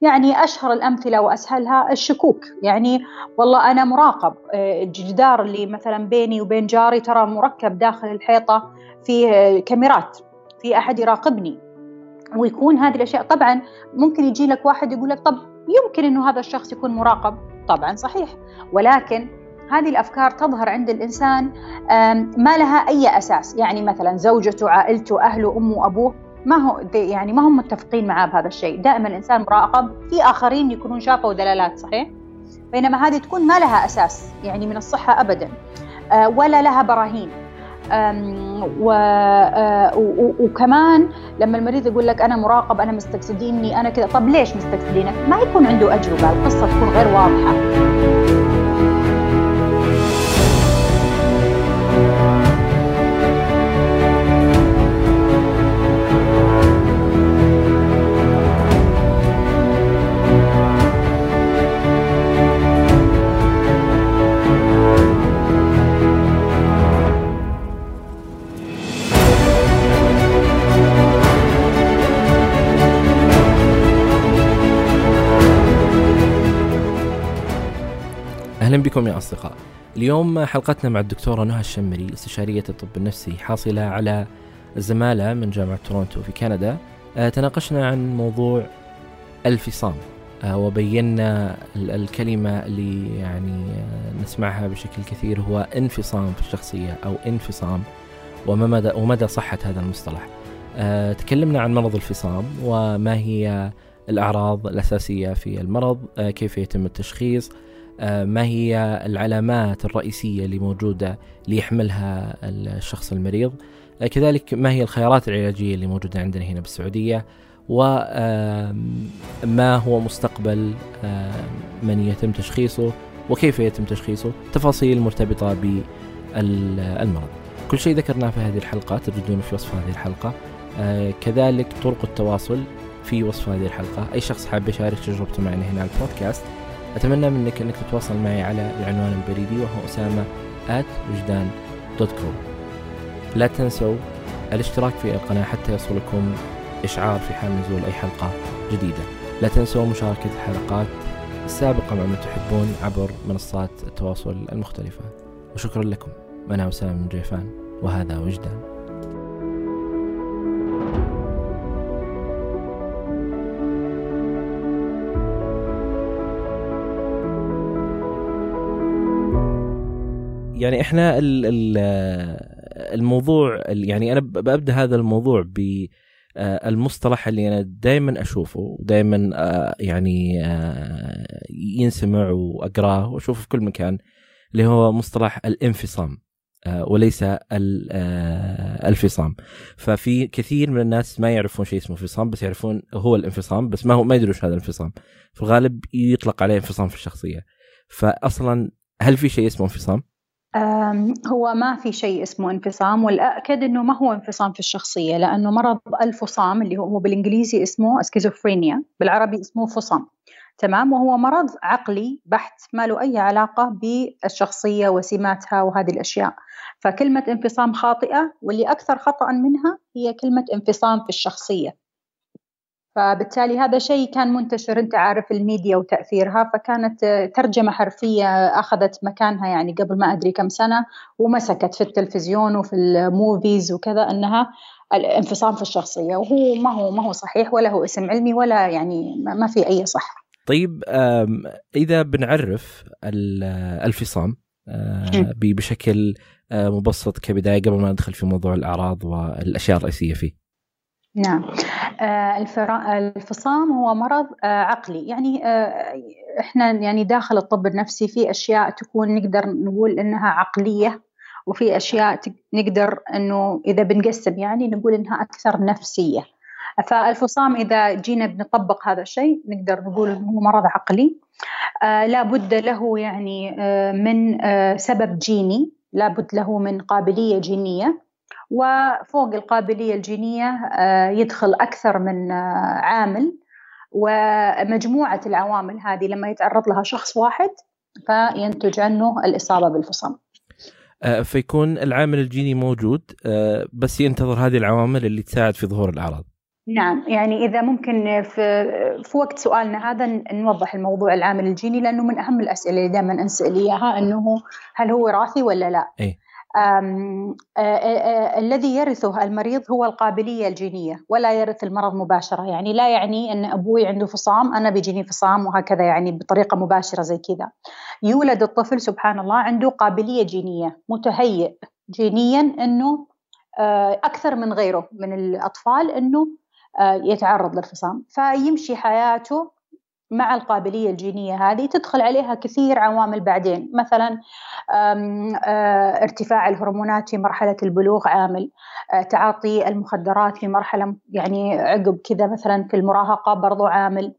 يعني أشهر الأمثلة وأسهلها الشكوك. يعني والله أنا مراقب الجدار اللي مثلا بيني وبين جاري ترى مركب داخل الحيطة فيه كاميرات في أحد يراقبني. ويكون هذه الأشياء طبعا ممكن يجي لك واحد يقول لك طب يمكن أنه هذا الشخص يكون مراقب. طبعا صحيح. ولكن هذه الأفكار تظهر عند الإنسان ما لها أي أساس. يعني مثلا زوجته عائلته أهله أمه أبوه. ما هو يعني ما هم متفقين معاه بهذا الشيء. دائما الإنسان مراقب في آخرين يكونون شافوا دلالات صحيح؟ بينما هذه تكون ما لها أساس يعني من الصحة ابدا آه، ولا لها براهين. و... آه، وكمان لما المريض يقول لك أنا مراقب أنا مستقصديني أنا كذا طب ليش مستقصدينك ما يكون عنده اجوبه القصة تكون غير واضحة. بكم يا أصدقاء. اليوم حلقتنا مع الدكتورة نهى الشمري استشارية الطب النفسي حاصلة على الزمالة من جامعة تورونتو في كندا. آه، تناقشنا عن موضوع الفصام آه، وبينا الكلمة اللي يعني آه، نسمعها بشكل كثير هو انفصام في الشخصية أو انفصام وما مدى ومدى صحة هذا المصطلح. تكلمنا عن مرض الفصام وما هي الأعراض الأساسية في المرض، كيف يتم التشخيص، ما هي العلامات الرئيسية اللي موجودة ليحملها الشخص المريض؟ آه، كذلك ما هي الخيارات العلاجية اللي موجودة عندنا هنا بالسعودية؟ وما هو مستقبل من يتم تشخيصه؟ وكيف يتم تشخيصه؟ تفاصيل مرتبطة بالمرض. كل شيء ذكرناه في هذه الحلقة تجدونه في وصف هذه الحلقة. آه، كذلك طرق التواصل في وصف هذه الحلقة. أي شخص حاب يشارك تجربته معنا هنا على البودكاست أتمنى منك أنك تتواصل معي على العنوان البريدي وهو أسامة at وجدان dot com لا تنسوا الاشتراك في القناة حتى يصلكم إشعار في حال نزول أي حلقة جديدة. لا تنسوا مشاركة الحلقات السابقة مع من تحبون عبر منصات التواصل المختلفة. وشكرا لكم. أنا أسامة من جيفان وهذا وجدان. يعني إحنا الموضوع يعني أنا ببدا هذا الموضوع ب آه، اللي أنا دائما أشوفه ودائما آه، يعني آه، ينسمع وأقراه وأشوفه في كل مكان اللي هو مصطلح الانفصام وليس الفصام. ففي كثير من الناس ما يعرفون شيء اسمه انفصام بس يعرفون هو الانفصام بس ما هو ما يدرون هذا الانفصام. في الغالب يطلق عليه انفصام في الشخصية. فاصلا هل في شيء اسمه انفصام؟ هو ما في شيء اسمه انفصام والأكد أنه ما هو انفصام في الشخصية لأنه مرض الفصام اللي هو بالإنجليزي اسمه سكيزوفرينيا بالعربي اسمه فصام. تمام؟ وهو مرض عقلي بحت ما له أي علاقة بالشخصية وسماتها وهذه الأشياء. فكلمة انفصام خاطئة واللي أكثر خطأ منها هي كلمة انفصام في الشخصية. فبالتالي هذا شيء كان منتشر أنت عارف الميديا وتأثيرها فكانت ترجمة حرفية أخذت مكانها يعني قبل ما أدري كم سنة ومسكت في التلفزيون وفي ال movies وكذا أنها الانفصام في الشخصية وهو ما هو ما هو صحيح ولا هو اسم علمي ولا يعني ما في أي صحه. طيب إذا بنعرف الفصام بشكل مبسط كبداية قبل ما ندخل في موضوع الأعراض والأشياء الرئيسية فيه. نعم. آه، الفصام هو مرض آه، عقلي. يعني آه، إحنا يعني داخل الطب النفسي في أشياء تكون نقدر نقول إنها عقلية وفي أشياء نقدر إنه إذا بنقسم يعني نقول إنها أكثر نفسية. فالفصام إذا جينا بنطبق هذا الشيء نقدر نقول إنه هو مرض عقلي. لا بد له يعني من سبب جيني لا بد له من قابلية جينية. وفوق القابلية الجينية آه، يدخل أكثر من آه، عامل ومجموعة العوامل هذه لما يتعرض لها شخص واحد فينتج عنه الإصابة بالفصام آه، فيكون العامل الجيني موجود بس ينتظر هذه العوامل اللي تساعد في ظهور الأعراض نعم يعني إذا ممكن في, في وقت سؤالنا هذا نوضح الموضوع العامل الجيني لأنه من أهم الأسئلة اللي دائما أنسأل إياها أنه هل هو وراثي ولا لا؟ إيه؟ الذي يرثه المريض هو القابلية الجينية ولا يرث المرض مباشرة. يعني لا يعني أن أبوي عنده فصام أنا بيجيني فصام وهكذا يعني بطريقة مباشرة زي كذا. يولد الطفل سبحان الله عنده قابلية جينية متهيئ جينيا أنه أكثر من غيره من الأطفال أنه يتعرض للفصام فيمشي حياته مع القابلية الجينية هذه تدخل عليها كثير عوامل بعدين. مثلا ارتفاع الهرمونات في مرحلة البلوغ عامل تعاطي المخدرات في مرحلة يعني عقب كذا مثلا في المراهقة برضو عامل.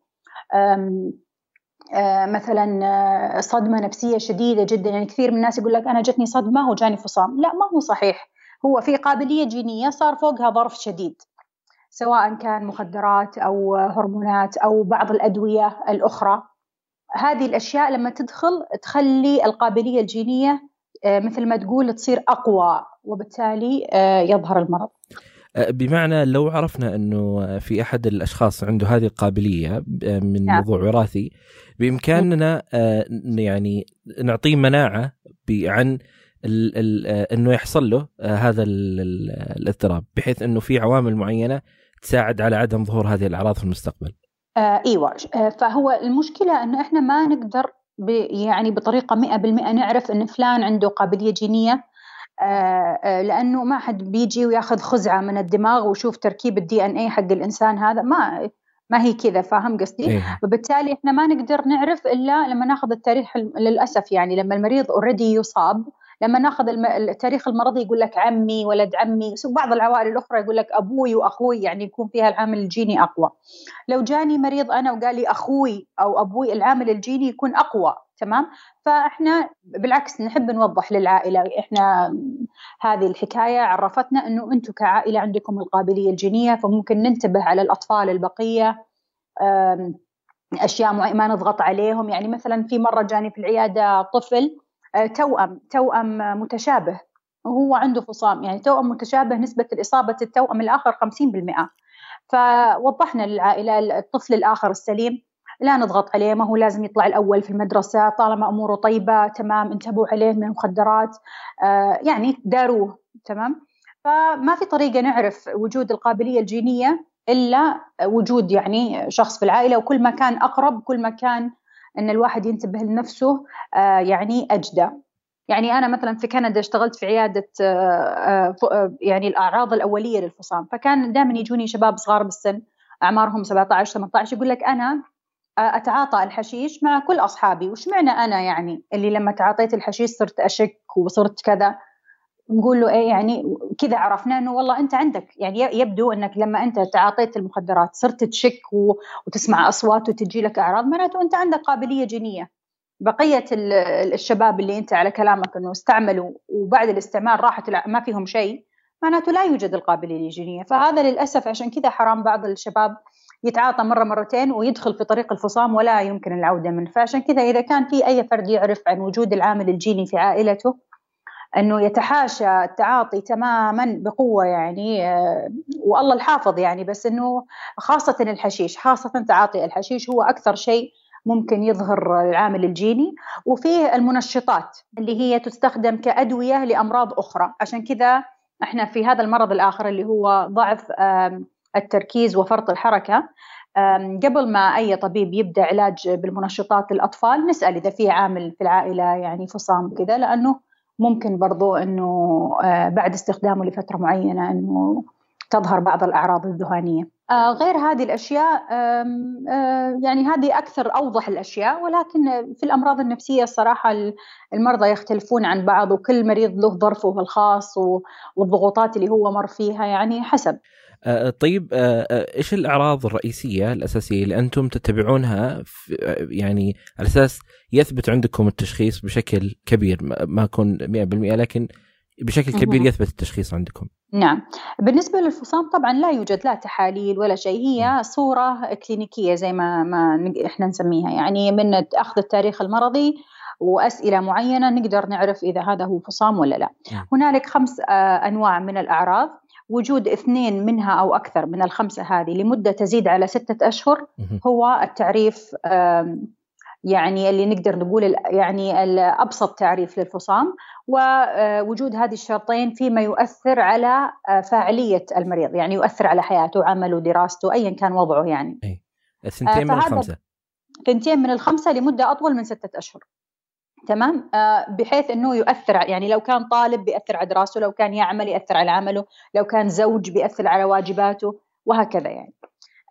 مثلا صدمة نفسية شديدة جدا. يعني كثير من الناس يقول لك أنا جتني صدمة وجاني فصام. لا ما هو صحيح. هو في قابلية جينية صار فوقها ظرف شديد. سواء كان مخدرات أو هرمونات أو بعض الأدوية الأخرى هذه الأشياء لما تدخل تخلي القابلية الجينية آه، مثل ما تقول تصير أقوى وبالتالي آه، يظهر المرض. آه، بمعنى لو عرفنا إنه في أحد الأشخاص عنده هذه القابلية من نعم. موضوع وراثي بإمكاننا يعني نعطيه مناعة عن ال ال إنه يحصل له هذا الاضطراب بحيث إنه في عوامل معينة تساعد على عدم ظهور هذه الأعراض في المستقبل. آه أيوه آه فهو المشكلة إنه إحنا ما نقدر يعني بطريقة 100% نعرف إن فلان عنده قابلية جينية آه آه لأنه ما حد بيجي وياخذ خزعة من الدماغ ويشوف تركيب ال DNA حق الإنسان هذا ما ما هي كذا فاهم قصدي؟ إيه. وبالتالي إحنا ما نقدر نعرف إلا لما ناخذ التاريخ للأسف يعني لما المريض already يصاب لما ناخذ التاريخ المرضي يقول لك عمي ولد عمي بعض العوائل الأخرى يقول لك أبوي وأخوي يعني يكون فيها العامل الجيني أقوى. لو جاني مريض أنا وقال لي أخوي أو أبوي العامل الجيني يكون أقوى تمام؟ فإحنا بالعكس نحب نوضح للعائلة إحنا هذه الحكاية عرفتنا إنه أنتم كعائلة عندكم القابلية الجينية فممكن ننتبه على الأطفال البقية أشياء ما نضغط عليهم يعني مثلا في مرة جاني في العيادة طفل توأم توأم متشابه. وهو عنده فصام يعني توأم متشابه نسبة الإصابة التوأم الآخر 50% فوضحنا للعائلة الطفل الآخر السليم لا نضغط عليه ما هو لازم يطلع الأول في المدرسة طالما أموره طيبة تمام انتبهوا عليه من المخدرات آه يعني داروه تمام؟ فما في طريقة نعرف وجود القابلية الجينية إلا وجود يعني شخص في العائلة وكل ما كان أقرب كل ما كان إن الواحد ينتبه لنفسه آه، يعني أجدى. يعني أنا مثلا في كندا اشتغلت في عيادة آه، آه، يعني الأعراض الأولية للفصام. فكان دائما يجوني شباب صغار بالسن أعمارهم 17 18 يقول لك أنا أتعاطى الحشيش مع كل أصحابي. وش معنى أنا يعني؟ اللي لما تعاطيت الحشيش صرت أشك وصرت كذا. نقول له إيه يعني كذا عرفنا إنه والله أنت عندك يعني يبدو إنك لما أنت تعاطيت المخدرات صرت تشك وتسمع أصوات وتجي لك أعراض معناته أنت عندك قابلية جينية. بقية الشباب اللي أنت على كلامك إنه استعملوا وبعد الاستعمال راحت ما فيهم شيء معناته لا يوجد القابلية الجينية. فهذا للأسف عشان كذا حرام بعض الشباب يتعاطى مرة مرتين ويدخل في طريق الفصام ولا يمكن العودة منه. فعشان كذا إذا كان في أي فرد يعرف عن وجود العامل الجيني في عائلته إنه يتحاشى التعاطي تماما بقوة يعني آه، والله الحافظ يعني بس إنه خاصة الحشيش خاصة تعاطي الحشيش هو أكثر شيء ممكن يظهر العامل الجيني. وفيه المنشطات اللي هي تستخدم كأدوية لأمراض أخرى. عشان كذا إحنا في هذا المرض الآخر اللي هو ضعف التركيز وفرط الحركة. قبل ما أي طبيب يبدأ علاج بالمنشطات للاطفال نسأل إذا في عامل في العائلة يعني فصام كذا لأنه ممكن برضو إنه آه، بعد استخدامه لفترة معينة إنه تظهر بعض الأعراض الذهانية. آه، غير هذه الأشياء آه، يعني هذه أكثر أوضح الأشياء ولكن في الأمراض النفسية الصراحة المرضى يختلفون عن بعض وكل مريض له ظرفه الخاص والضغوطات اللي هو مر فيها يعني حسب. آه، طيب آه، آه، إيش الأعراض الرئيسية الأساسية اللي أنتم تتبعونها يعني على أساس يثبت عندكم التشخيص بشكل كبير ما أكون 100% لكن بشكل كبير يثبت التشخيص عندكم؟ نعم. بالنسبة للفصام طبعا لا يوجد لا تحاليل ولا شيء هي صورة كلينيكية زي ما, ما إحنا نسميها. يعني من أخذ التاريخ المرضي وأسئلة معينة نقدر نعرف إذا هذا هو فصام ولا لا. هنالك خمس أنواع من الأعراض. وجود اثنين منها أو أكثر من الخمسة هذه لمدة تزيد على ستة أشهر هو التعريف يعني اللي نقدر نقول يعني الأبسط تعريف للفصام. ووجود هذه الشرطين فيما يؤثر على فاعلية المريض يعني يؤثر على حياته عمله دراسته ايا كان وضعه يعني. أي. الثنتين من الخمسة. ثنتين من الخمسة لمدة أطول من ستة أشهر. تمام؟ آه بحيث إنه يؤثر يعني لو كان طالب بيأثر على دراسته لو كان يعمل يأثر على عمله لو كان زوج بيأثر على واجباته وهكذا يعني.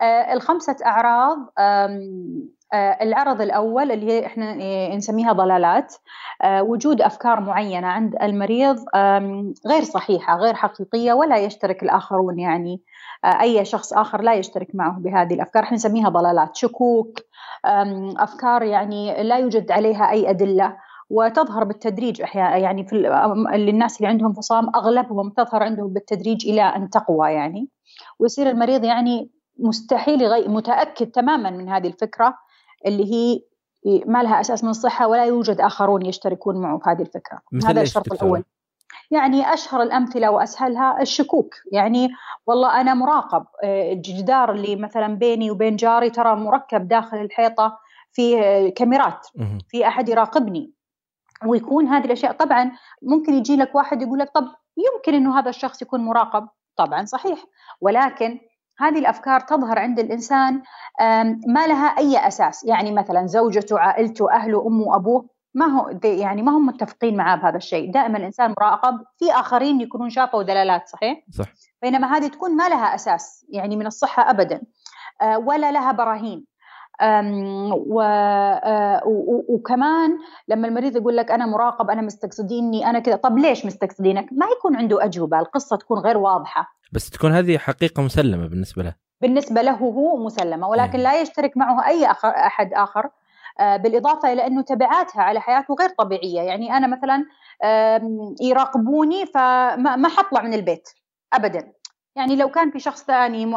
آه الخمسة أعراض آه العرض الأول اللي هي إحنا آه، نسميها ضلالات. وجود أفكار معينة عند المريض غير صحيحة غير حقيقية ولا يشترك الآخرون يعني. أي شخص آخر لا يشترك معه بهذه الأفكار. إحنا نسميها ضلالات شكوك أفكار يعني لا يوجد عليها أي أدلة. وتظهر بالتدريج أحيانا يعني في للناس اللي عندهم فصام أغلبهم تظهر عندهم بالتدريج إلى أن تقوى يعني. ويصير المريض يعني مستحيل يغير متأكد تماما من هذه الفكرة اللي هي ما لها أساس من الصحه ولا يوجد آخرون يشتركون معه في هذه الفكرة. هذا الشرط الأول. يعني أشهر الأمثلة وأسهلها الشكوك. يعني والله أنا مراقب آه، الجدار اللي مثلا بيني وبين جاري ترى مركب داخل الحيطة في آه، كاميرات في أحد يراقبني. ويكون هذه الأشياء طبعا ممكن يجي لك واحد يقول لك طب يمكن إنه هذا الشخص يكون مراقب. طبعا صحيح. ولكن هذه الأفكار تظهر عند الإنسان ما لها أي أساس. يعني مثلا زوجته عائلته أهله أمه أبوه. ما هو يعني ما هم متفقين معاه بهذا الشيء. دائما الإنسان مراقب في آخرين يكونون شافوا دلالات صحيح؟ صح. بينما هذه تكون ما لها أساس يعني من الصحة ابدا آه، ولا لها براهين. و آه، وكمان لما المريض يقول لك أنا مراقب أنا مستقصديني أنا كذا طب ليش مستقصدينك؟ ما يكون عنده أجوبة القصة تكون غير واضحة. بس تكون هذه حقيقة مسلمة بالنسبة له. بالنسبة له هو مسلمة ولكن لا يشترك معه أي أخر أحد آخر. بالإضافة إلى أنه تبعاتها على حياته غير طبيعية يعني أنا مثلا يراقبوني فما حطلع من البيت ابدا يعني لو كان في شخص ثاني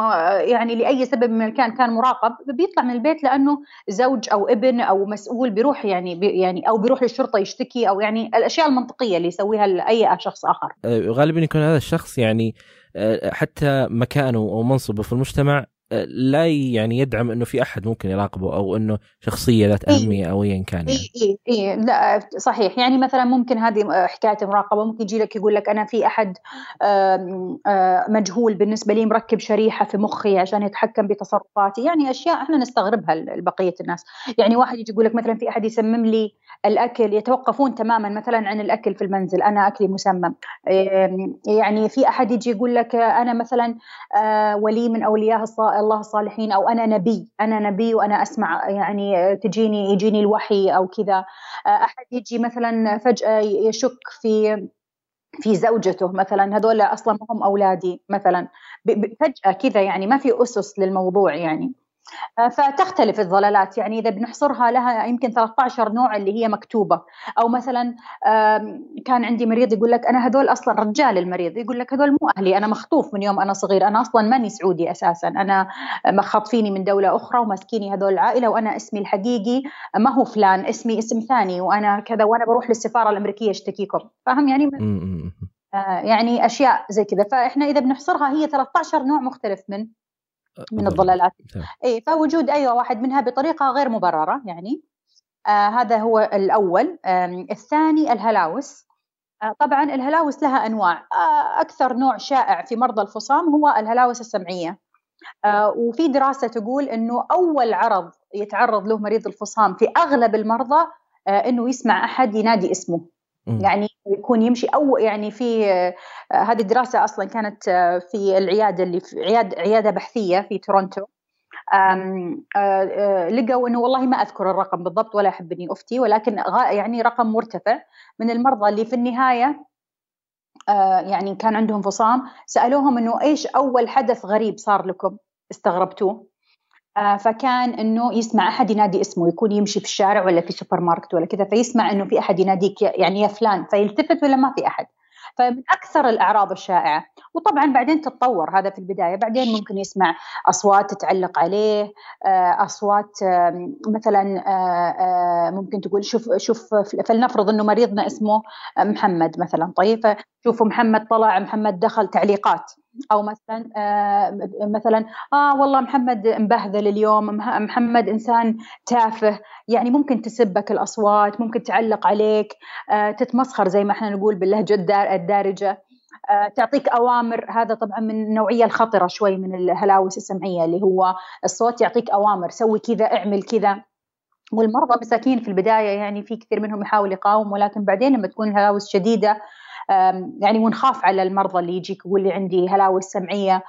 يعني لأي سبب من كان كان مراقب بيطلع من البيت لأنه زوج أو ابن أو مسؤول بيروح يعني بي يعني أو بيروح للشرطة يشتكي أو يعني الأشياء المنطقية اللي يسويها لأي شخص آخر. آه، غالبا يكون هذا الشخص يعني آه، حتى مكانه أو منصبه في المجتمع لا يعني يدعم إنه في أحد ممكن يراقبه أو إنه شخصية ذات أهمية أو ايا كان يعني. اي اي لا صحيح. يعني مثلا ممكن هذه حكاية المراقبة. ممكن يجي لك يقول لك أنا في أحد مجهول بالنسبة لي مركب شريحة في مخي عشان يتحكم بتصرفاتي. يعني أشياء إحنا نستغربها لبقيه الناس. يعني واحد يجي يقول لك مثلا في أحد يسمم لي الأكل يتوقفون تماما مثلا عن الأكل في المنزل أنا أكلي مسمم. يعني في أحد يجي يقول لك أنا مثلا آه، ولي من أولياء الله الصالحين أو أنا نبي أنا نبي وأنا أسمع يعني تجيني يجيني الوحي أو كذا. آه، أحد يجي مثلا فجأة يشك في في زوجته مثلا هذول أصلا ما هم أولادي مثلا. فجأة كذا يعني ما في أسس للموضوع يعني. فتختلف الضلالات. يعني إذا بنحصرها لها يمكن 13 نوع اللي هي مكتوبة. أو مثلا كان عندي مريض يقول لك أنا هذول أصلا رجال المريض. يقول لك هذول مو أهلي أنا مخطوف من يوم أنا صغير. أنا أصلا ماني سعودي أساسا. أنا مخاطفيني من دولة أخرى وماسكيني هذول العائلة وأنا اسمي الحقيقي ما هو فلان اسمي اسم ثاني وأنا كذا وأنا بروح للسفارة الأمريكية أشتكيكم. فاهم؟ يعني آه يعني أشياء زي كذا. فإحنا إذا بنحصرها هي 13 نوع مختلف من من الضلالات. اي فوجود اي واحد منها بطريقة غير مبررة يعني. آه هذا هو الأول. آه الثاني الهلاوس. آه طبعا الهلاوس لها أنواع. آه أكثر نوع شائع في مرضى الفصام هو الهلاوس السمعية. آه وفي دراسة تقول إنه أول عرض يتعرض له مريض الفصام في أغلب المرضى آه إنه يسمع أحد ينادي اسمه. يعني يكون يمشي أو يعني في آه، هذه الدراسة أصلا كانت آه، في العيادة اللي في عيادة عيادة بحثية في تورونتو. آه، لقوا إنه والله ما أذكر الرقم بالضبط ولا أحب إني أفتي ولكن يعني رقم مرتفع. من المرضى اللي في النهاية يعني كان عندهم فصام سألوهم إنه إيش أول حدث غريب صار لكم؟ استغربتوه فكان إنه يسمع أحد ينادي اسمه يكون يمشي في الشارع ولا في سوبر ماركت ولا كذا فيسمع إنه في أحد يناديك يعني يا فلان فيلتفت ولا ما في أحد. فمن أكثر الاعراض الشائعة وطبعا بعدين تتطور هذا في البداية. بعدين ممكن يسمع أصوات تتعلق عليه آه، أصوات مثلا آه، ممكن تقول شوف شوف فلنفرض إنه مريضنا اسمه محمد مثلا. طيب فشوفوا محمد طلع محمد دخل تعليقات. أو مثلا آه مثلا آه والله محمد مبهذل اليوم محمد إنسان تافه. يعني ممكن تسبك الأصوات ممكن تعلق عليك آه تتمسخر زي ما إحنا نقول باللهجة الدارجة. آه تعطيك أوامر. هذا طبعا من النوعيه الخطرة شوي من الهلاوس السمعية اللي هو الصوت يعطيك أوامر. سوي كذا اعمل كذا. والمرضى مساكين في البداية يعني في كثير منهم يحاول يقاوم ولكن بعدين لما تكون الهلاوس شديدة يعني ونخاف على المرضى اللي يجيك يقول لي عندي هلاوس سمعية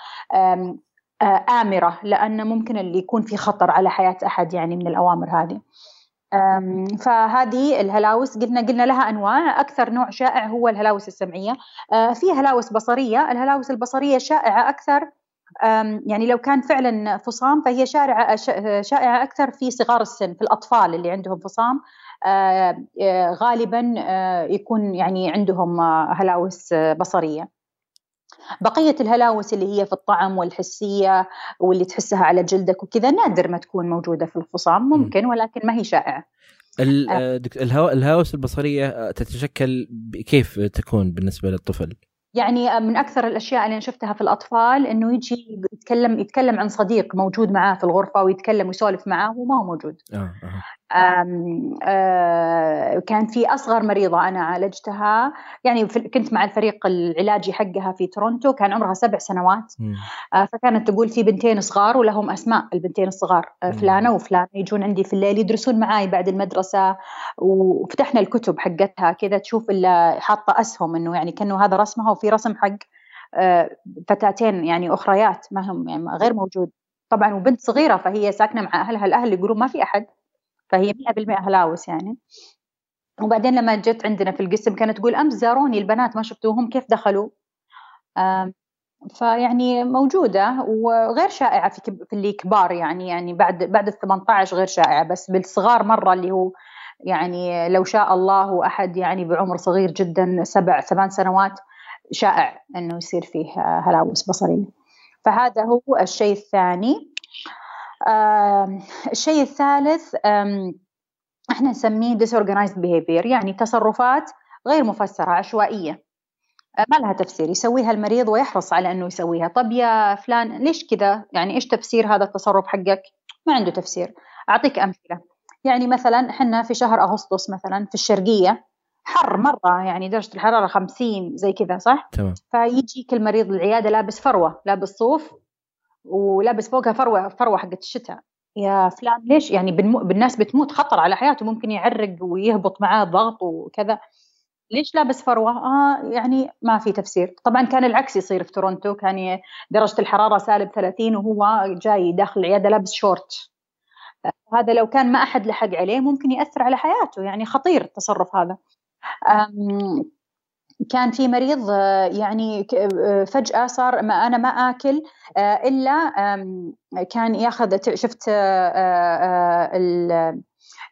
آمرة لأن ممكن اللي يكون في خطر على حياة أحد يعني من الأوامر هذه. فهذه الهلاوس قلنا قلنا لها أنواع. أكثر نوع شائع هو الهلاوس السمعية. في هلاوس بصرية. الهلاوس البصرية شائعة أكثر. يعني لو كان فعلا فصام فهي شائعه شائعة أكثر في صغار السن في الأطفال اللي عندهم فصام. آه، آه، غالبا يكون يعني عندهم هلاوس بصرية. بقية الهلاوس اللي هي في الطعم والحسية واللي تحسها على جلدك وكذا نادر ما تكون موجودة في الفصام ممكن ولكن ما هي شائعة الهواوس البصرية تتشكل كيف تكون بالنسبة للطفل؟ يعني من أكثر الأشياء اللي أنا شفتها في الأطفال إنه يجي يتكلم يتكلم عن صديق موجود معاه في الغرفة ويتكلم ويسولف معاه وما هو موجود. آه آه. آه كان في أصغر مريضة أنا عالجتها. يعني كنت مع الفريق العلاجي حقها في تورونتو كان عمرها سبع سنوات. آه فكانت تقول في بنتين صغار ولهم أسماء البنتين الصغار آه فلانة وفلان يجون عندي في الليل يدرسون معاي بعد المدرسة. وفتحنا الكتب حقتها كذا تشوف حاطة أسهم إنه يعني كأنه هذا رسمها وفي رسم حق فتاتين يعني أخريات ما هم يعني غير موجود. طبعا وبنت صغيرة فهي ساكنة مع أهلها الأهل يقولون ما في أحد. فهي 100% هلاوس يعني. وبعدين لما جت عندنا في القسم كانت تقول أمس زاروني البنات ما شفتوهم كيف دخلوا؟ فيعني موجودة وغير شائعة في في اللي كبار يعني يعني بعد بعد ال 18 غير شائعة بس بالصغار مرة اللي هو يعني لو شاء الله أحد يعني بعمر صغير جدا سبع ثمان سنوات شائع إنه يصير فيه هلاوس بصرية فهذا هو الشيء الثاني. الشيء الثالث إحنا نسميه disorganized behavior يعني تصرفات غير مفسرة عشوائية. آه، ما لها تفسير يسويها المريض ويحرص على إنه يسويها. طب يا فلان ليش كذا؟ يعني إيش تفسير هذا التصرف حقك؟ ما عنده تفسير. أعطيك أمثلة. يعني مثلا إحنا في شهر أغسطس مثلا في الشرقية حر مرة يعني درجة الحرارة 50 زي كذا صح؟ تمام. فيجيك المريض العياده لابس فروة لابس صوف ولابس فوقها فروة فروة حقت الشتاء يا فلان ليش يعني بالناس بتموت خطر على حياته ممكن يعرق ويهبط معاه الضغط وكذا ليش لابس فروة؟ آه يعني ما في تفسير، طبعا كان العكس يصير في تورونتو كان درجة الحرارة سالب 30 وهو جاي داخل العيادة لابس شورت. هذا لو كان ما أحد لحق عليه ممكن يأثر على حياته يعني خطير التصرف هذا. كان في مريض آه، يعني آه، فجأة صار ما أنا ما آكل آه، إلا كان ياخذ شفت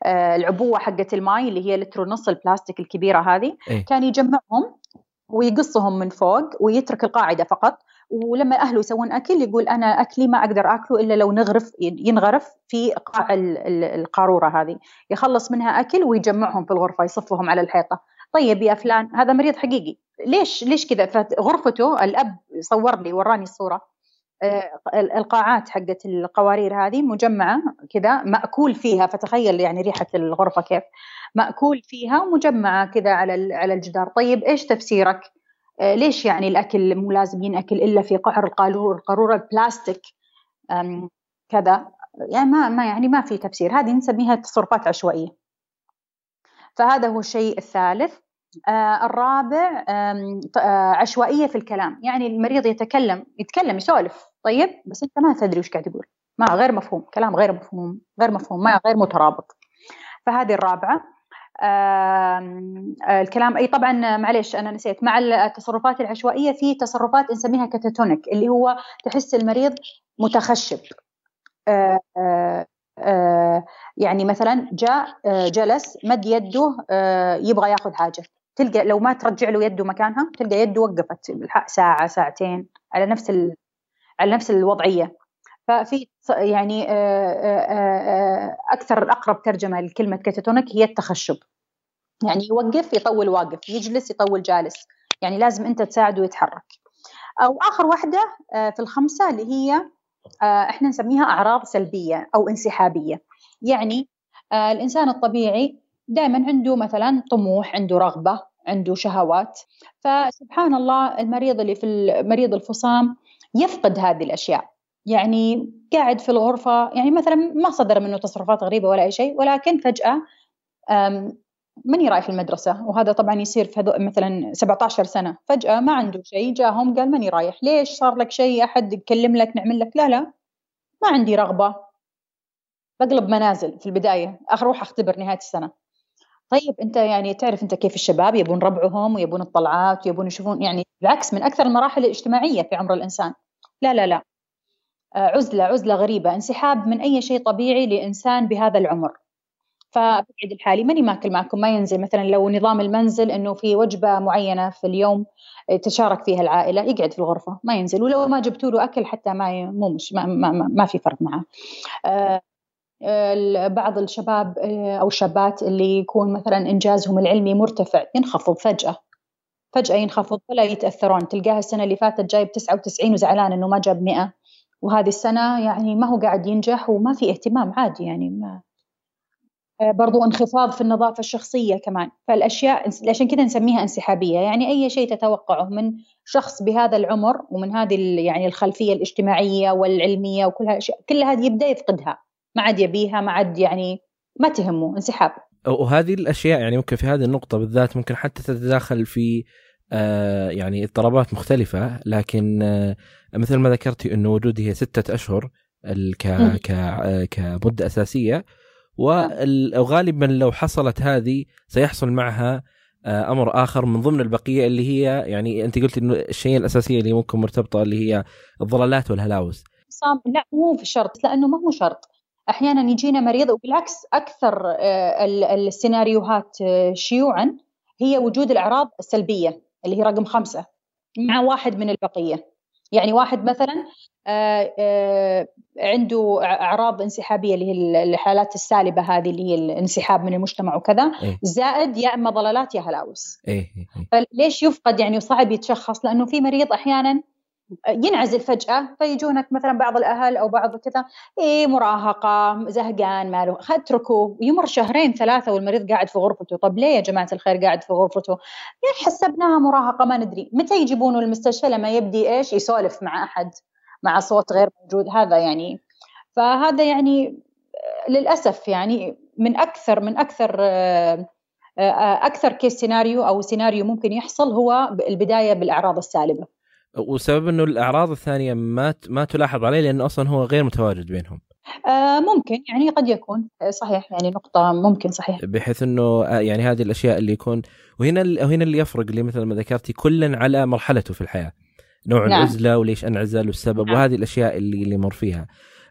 العبوة حقت الماي اللي هي لتر ونص البلاستيك الكبيرة هذه إيه؟ كان يجمعهم ويقصهم من فوق ويترك القاعدة فقط ولما أهله يسوون أكل يقول أنا أكلي ما أقدر آكله إلا لو نغرف ينغرف في قاع القارورة هذه يخلص منها أكل ويجمعهم في الغرفة يصفهم على الحيطة طيب يا فلان هذا مريض حقيقي. ليش ليش كذا؟ فغرفته الأب صور لي وراني الصورة. آه، القاعات حقت القوارير هذه مجمعة كذا مأكول فيها فتخيل يعني ريحة الغرفة كيف. مأكول فيها ومجمعة كذا على على الجدار. طيب إيش تفسيرك؟ آه، ليش يعني الأكل مو لازم ينأكل إلا في قعر القارورة البلاستيك؟ كذا. يعني ما ما يعني ما في تفسير. هذه نسميها تصرفات عشوائية. فهذا هو الشيء الثالث. آه الرابع آه عشوائية في الكلام. يعني المريض يتكلم يتكلم يسولف. طيب بس أنت ما تدري وش قاعد يقول. ما غير مفهوم كلام غير مفهوم غير مفهوم ما غير مترابط. فهذه الرابعة. آه الكلام أي طبعا معليش أنا نسيت. مع التصرفات العشوائية في تصرفات نسميها كاتاتونيك اللي هو تحس المريض متخشب. آه آه يعني مثلا جاء آه، جلس مد يده آه، يبغى ياخذ حاجة. تلقى لو ما ترجع له يده مكانها تلقى يده وقفت ساعة ساعتين على نفس على نفس الوضعية. ففي يعني أكثر أقرب ترجمة لكلمة كاتاتونيك هي التخشب. يعني يوقف يطول واقف يجلس يطول جالس. يعني لازم أنت تساعده يتحرك أو آخر واحدة آه، في الخمسة اللي هي إحنا نسميها أعراض سلبية أو انسحابية. يعني الإنسان الطبيعي دائما عنده مثلا طموح عنده رغبة عنده شهوات. فسبحان الله المريض اللي في مريض الفصام يفقد هذه الأشياء. يعني قاعد في الغرفة يعني مثلا ما صدر منه تصرفات غريبة ولا أي شيء ولكن فجأة ماني رايح المدرسة وهذا طبعا يصير في هذو مثلا 17 سنة. فجأة ما عنده شيء جاهم قال ماني رايح. ليش؟ صار لك شيء؟ أحد يكلم لك نعمل لك؟ لا لا. ما عندي رغبة. بقلب منازل في البداية. أروح أختبر نهاية السنة. طيب أنت يعني تعرف أنت كيف الشباب يبون ربعهم ويبون الطلعات ويبون يشوفون يعني بالعكس من أكثر المراحل الاجتماعية في عمر الإنسان. لا لا لا. آه، عزلة عزلة غريبة. انسحاب من أي شيء طبيعي لإنسان بهذا العمر. فبقعد الحالي ماني ماكل معكم ما ينزل. مثلا لو نظام المنزل إنه في وجبة معينة في اليوم تشارك فيها العائلة يقعد في الغرفة ما ينزل. ولو ما جبتوا له أكل حتى ما مو مش ما, ما, ما, ما في فرق معه آه بعض الشباب آه، أو الشابات اللي يكون مثلا إنجازهم العلمي مرتفع ينخفض فجأة. فجأة ينخفض ولا يتأثرون. تلقاها السنة اللي فاتت جايب 99 وزعلان إنه ما جاب 100 وهذه السنة يعني ما هو قاعد ينجح وما في اهتمام عادي يعني ما آه، برضو انخفاض في النظافة الشخصية كمان. فالأشياء عشان كذا نسميها انسحابية. يعني أي شيء تتوقعه من شخص بهذا العمر ومن هذه يعني الخلفية الاجتماعية والعلمية وكل هالأشياء كلها هذه يبدأ يفقدها. ما عاد يبيها ما عاد يعني ما تهمه انسحاب. وهذه الأشياء يعني ممكن في هذه النقطة بالذات ممكن حتى تتداخل في آه يعني اضطرابات مختلفة. لكن آه مثل ما ذكرتي إنه وجودي هي ستة أشهر ك ك آه، كمدة أساسية. وغالبا لو حصلت هذه سيحصل معها آه، أمر آخر من ضمن البقية اللي هي يعني أنت قلت إنه الشيء الاساسيه اللي ممكن مرتبطة اللي هي الضلالات والهلاوس. لا مو في شرط لأنه ما هو شرط. أحيانا يجينا مريض وبالعكس أكثر آه، السيناريوهات آه، شيوعا هي وجود الأعراض السلبية اللي هي رقم خمسة مع واحد من البقية. يعني واحد مثلا آه، آه، عنده أعراض انسحابية اللي هي الحالات السالبة هذه اللي هي الانسحاب من المجتمع وكذا إيه؟ زائد يا إما ضلالات يا هلاوس إيه؟, إيه،. فليش يفقد يعني صعب يتشخص لأنه في مريض أحيانا ينعزل فجأة فيجونك مثلا بعض الأهل أو بعض كذا إيه مراهقة زهقان ماله اتركه يمر شهرين ثلاثة والمريض قاعد في غرفته. طب ليه يا جماعة الخير قاعد في غرفته؟ يعني حسبناها مراهقة ما ندري. متى يجيبونه المستشفى لما يبدي إيش؟ يسولف مع أحد مع صوت غير موجود. هذا يعني فهذا يعني للأسف يعني من أكثر من أكثر أكثر case scenario أو سيناريو ممكن يحصل هو البداية بالأعراض السالبة. وسبب إنه الأعراض الثانية ما ما تلاحظ عليه لأنه أصلا هو غير متواجد بينهم. آه ممكن. يعني قد يكون آه، صحيح. يعني نقطة ممكن صحيح. بحيث إنه آه، يعني هذه الأشياء اللي يكون وهنا وهنا اللي يفرق اللي مثل ما ذكرتي كل على مرحلته في الحياة. نوع نعم. العزلة وليش أنعزل والسبب نعم. وهذه الأشياء اللي اللي يمر فيها.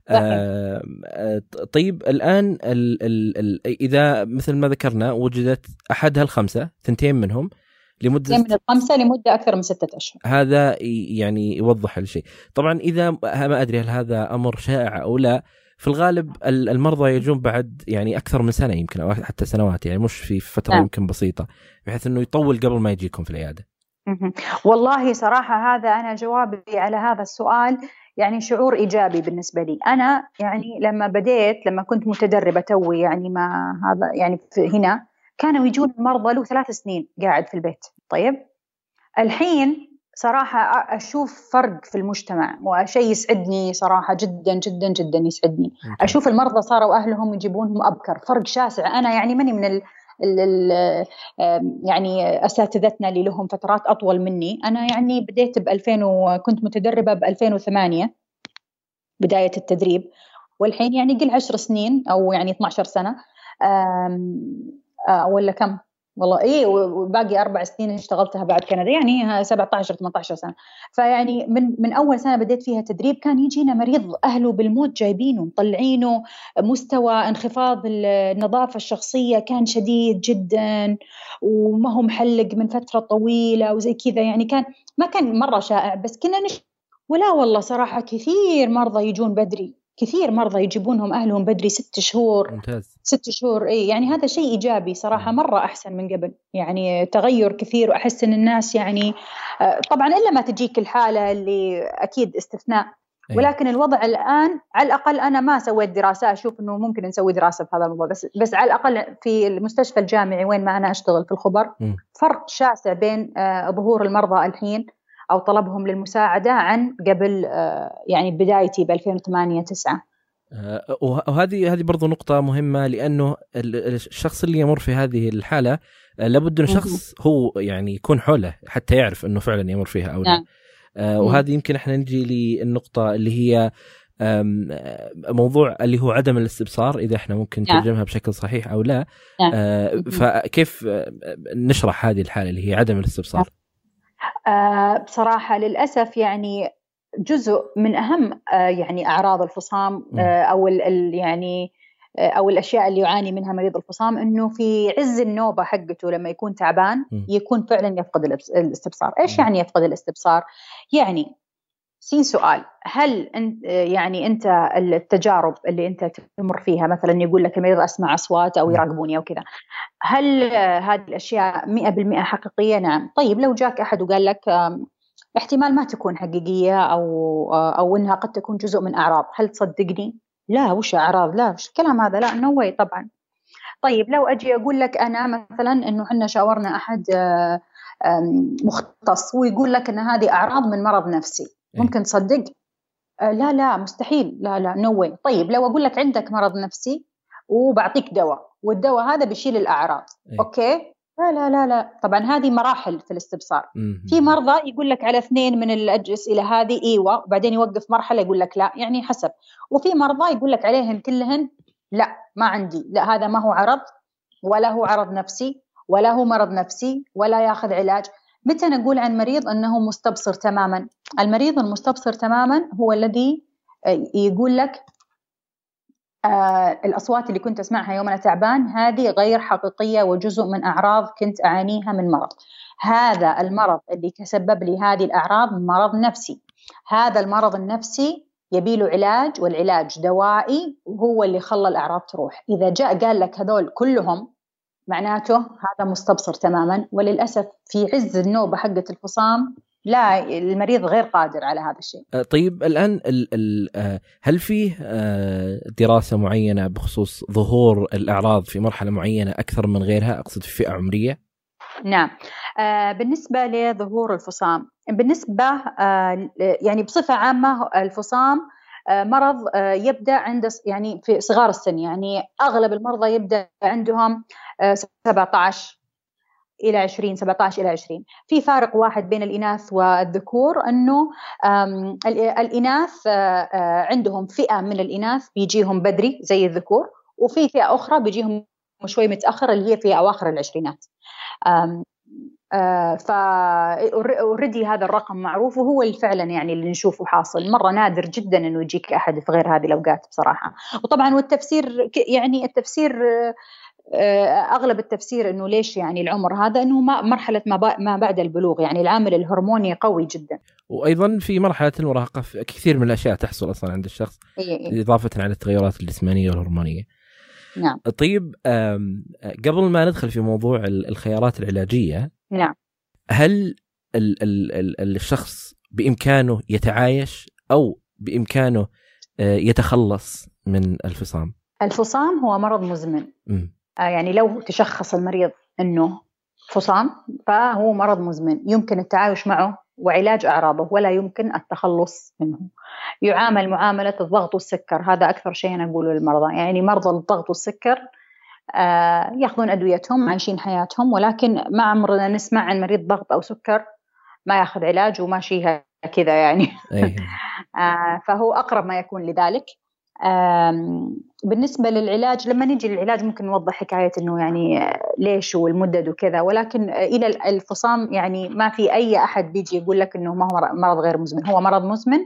آه طيب الآن ال ال ال إذا مثل ما ذكرنا وجدت أحد هالخمسة ثنتين منهم لمدة من الخمسة لمدة أكثر من ستة أشهر. هذا يعني يوضح الشيء. طبعا إذا ما أدري هل هذا أمر شائع أو لا في الغالب المرضى يجون بعد يعني أكثر من سنة يمكن أو حتى سنوات يعني مش في فترة نعم. يمكن بسيطة بحيث إنه يطول قبل ما يجيكم في العيادة. والله صراحة هذا أنا جوابي على هذا السؤال يعني شعور إيجابي بالنسبة لي. أنا يعني لما بديت لما كنت متدربة توي يعني ما هذا يعني هنا كانوا يجون المرضى له ثلاث سنين قاعد في البيت. طيب؟ الحين صراحة أشوف فرق في المجتمع وشيء يسعدني صراحة جدا جدا جدا يسعدني. أشوف المرضى صاروا أهلهم يجيبونهم أبكر. فرق شاسع. أنا يعني ماني من ال ال ال يعني أساتذتنا اللي لهم فترات أطول مني. أنا يعني بديت ب 2000 وكنت متدربة ب 2008 بداية التدريب. والحين يعني قل 10 سنين أو يعني 12 سنة. آه، ولا كم؟ والله اي وباقي أربع سنين اشتغلتها بعد كندا. يعني 17 18 سنة. فيعني من من أول سنة بديت فيها تدريب كان يجينا مريض أهله بالموت جايبينه مطلعينه مستوى انخفاض النظافة الشخصية كان شديد جدا وما هو محلق من فترة طويلة وزي كذا. يعني كان ما كان مرة شائع بس كنا نش ولا والله صراحة كثير مرضى يجون بدري. كثير مرضى يجيبونهم أهلهم بدري ست شهور. ممتاز. ست شهور اي يعني هذا شيء إيجابي صراحة مرة أحسن من قبل. يعني تغير كثير وأحس إن الناس يعني آه، طبعا إلا ما تجيك الحالة اللي أكيد استثناء أي. ولكن الوضع الآن على الأقل أنا ما سويت دراسة أشوف إنه ممكن نسوي دراسة في هذا الموضوع بس بس على الأقل في المستشفى الجامعي وين ما أنا أشتغل في الخبر. فرق شاسع بين آه، ظهور المرضى الحين أو طلبهم للمساعدة عن قبل آه، يعني بدايتي ب 2008 9 آه، وه- وهذه هذه برضو نقطة مهمة لأنه ال- ال- الشخص اللي يمر في هذه الحالة آه، لابد أنه. شخص هو يعني يكون حوله حتى يعرف أنه فعلا يمر فيها أو لا نعم. وهذه يمكن إحنا نجي للنقطة اللي هي موضوع اللي هو عدم الاستبصار إذا إحنا ممكن نعم. نترجمها بشكل صحيح أو لا نعم. فكيف نشرح هذه الحالة اللي هي عدم الاستبصار آه، بصراحة للأسف يعني جزء من أهم آه، يعني أعراض الفصام. آه، أو ال ال يعني أو الأشياء اللي يعاني منها مريض الفصام إنه في عز النوبة حقته لما يكون تعبان. يكون فعلا يفقد الإستبصار، إيش مم. يعني يفقد الإستبصار؟ يعني سين سؤال هل أنت يعني أنت التجارب اللي أنت تمر فيها مثلا يقول لك المريض أسمع أصوات أو مم. يراقبوني أو كذا هل هذه الأشياء 100% حقيقية؟ نعم. طيب لو جاك أحد وقال لك احتمال ما تكون حقيقية أو آه، أو إنها قد تكون جزء من أعراض هل تصدقني؟ لا وش أعراض؟ لا وش الكلام هذا؟ لا نو طبعا. طيب لو أجي أقول لك أنا مثلا إنه إحنا شاورنا أحد آه، مختص ويقول لك إن هذه أعراض من مرض نفسي. ممكن تصدق؟ آه، لا لا مستحيل. لا لا no way طيب لو أقول لك عندك مرض نفسي وبعطيك دواء والدواء هذا بيشيل الأعراض إيه. أوكي؟ لا لا لا لا. طبعا هذه مراحل في الاستبصار. مم. في مرضى يقول لك على اثنين من الاسئله هذه إيوه وبعدين يوقف مرحلة يقول لك لا يعني حسب. وفي مرضى يقول لك عليهن كلهن لا ما عندي. لا هذا ما هو عرض ولا هو عرض نفسي ولا هو مرض نفسي ولا ياخذ علاج. متى نقول عن مريض أنه مستبصر تماما؟ المريض المستبصر تماما هو الذي آه، يقول لك آه الأصوات اللي كنت أسمعها يوم أنا تعبان هذه غير حقيقية وجزء من أعراض كنت أعانيها من مرض. هذا المرض اللي تسبب لي هذه الأعراض مرض نفسي. هذا المرض النفسي يبي له علاج والعلاج دوائي وهو اللي خلى الأعراض تروح. إذا جاء قال لك هذول كلهم معناته هذا مستبصر تماما. وللأسف في عز النوبة حقه الفصام لا المريض غير قادر على هذا الشيء. آه، طيب الآن ال ال آه، هل فيه آه، دراسة معينة بخصوص ظهور الأعراض في مرحلة معينة أكثر من غيرها أقصد في فئة عمرية؟ نعم. بالنسبة لظهور الفصام بالنسبة يعني بصفة عامة الفصام مرض آه يبدأ عند يعني في صغار السن يعني أغلب المرضى يبدأ عندهم آه 17 إلى 20 17 إلى 20 في فارق واحد بين الإناث والذكور أنه آم، ال- الإناث آه، آه، عندهم فئة من الإناث بيجيهم بدري زي الذكور وفي فئة أخرى بيجيهم شوي متأخر اللي هي في أواخر العشرينات. آه، ف اوريدي هذا الرقم معروف وهو اللي فعلا يعني اللي نشوفه حاصل. مرة نادر جدا إنه يجيك أحد في غير هذه الأوقات بصراحة. وطبعا والتفسير يعني التفسير آه، آه، أغلب التفسير إنه ليش يعني العمر هذا؟ إنه ما مرحلة ما ما بعد البلوغ. يعني العامل الهرموني قوي جدا. وأيضا في مرحلة المراهقة في كثير من الأشياء تحصل أصلا عند الشخص إيه. إضافة على التغيرات الجسمانية والهرمونية. نعم. طيب آم، قبل ما ندخل في موضوع ال- الخيارات العلاجية نعم هل ال ال ال الشخص بإمكانه يتعايش أو بإمكانه آه، يتخلص من الفصام؟ الفصام هو مرض مزمن مم. آه، يعني لو تشخص المريض إنه فصام فهو مرض مزمن يمكن التعايش معه وعلاج أعراضه ولا يمكن التخلص منه. يعامل معاملة الضغط والسكر هذا أكثر شيء أنا أقوله للمرضى يعني مرضى الضغط والسكر ياخذون أدويتهم عايشين حياتهم ولكن ما عمرنا نسمع عن مريض ضغط أو سكر ما ياخذ علاج وماشيها كذا يعني. أيه. آه، فهو أقرب ما يكون لذلك. بالنسبة للعلاج لما نجي للعلاج ممكن نوضح حكاية أنه يعني آه، ليش والمدد وكذا ولكن آه، إلى الفصام يعني ما في أي أحد بيجي يقول لك أنه ما هو مرض غير مزمن. هو مرض مزمن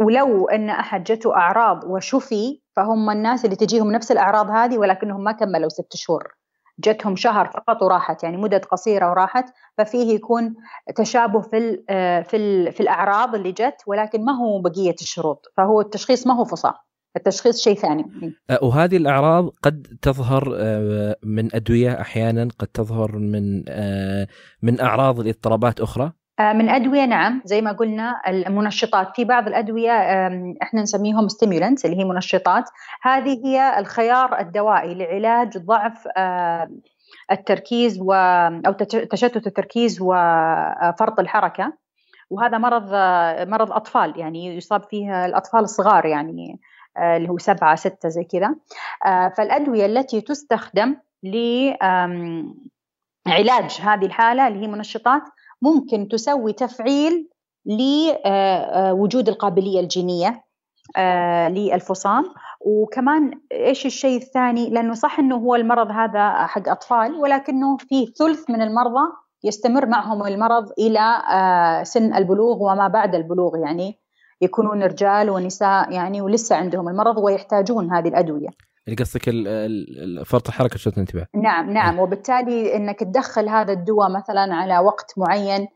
ولو أن أحد جته أعراض وشفي فهم الناس اللي تجيهم نفس الأعراض هذه ولكنهم ما كملوا ست شهور. جتهم شهر فقط وراحت يعني مدة قصيرة وراحت ففيه يكون تشابه في في في الأعراض اللي جت ولكن ما هو بقية الشروط فهو التشخيص ما هو فصاح التشخيص شيء ثاني. أه، وهذه الأعراض قد تظهر أه، من أدوية أحيانا قد تظهر من من أعراض الاضطرابات أخرى؟ من أدوية نعم زي ما قلنا المنشطات. في بعض الأدوية إحنا نسميهم ستيمولنتس اللي هي منشطات. هذه هي الخيار الدوائي لعلاج ضعف التركيز و أو تشتت التركيز وفرط الحركة. وهذا مرض مرض أطفال يعني يصاب فيه الأطفال الصغار يعني آه، اللي هو سبعة ستة زي كذا. آه، فالأدوية التي تستخدم لعلاج هذه الحالة اللي هي منشطات ممكن تسوي تفعيل لوجود آه، القابلية الجينية للفصام وكمان إيش الشيء الثاني لأنه صح إنه هو المرض هذا حق أطفال ولكنه في ثلث من المرضى يستمر معهم المرض إلى سن البلوغ وما بعد البلوغ يعني يكونون رجال ونساء يعني ولسه عندهم المرض ويحتاجون هذه الأدوية. اللي قصدك فرط الحركة تشتت الانتباه. نعم نعم. وبالتالي إنك تدخل هذا الدواء مثلا على وقت معين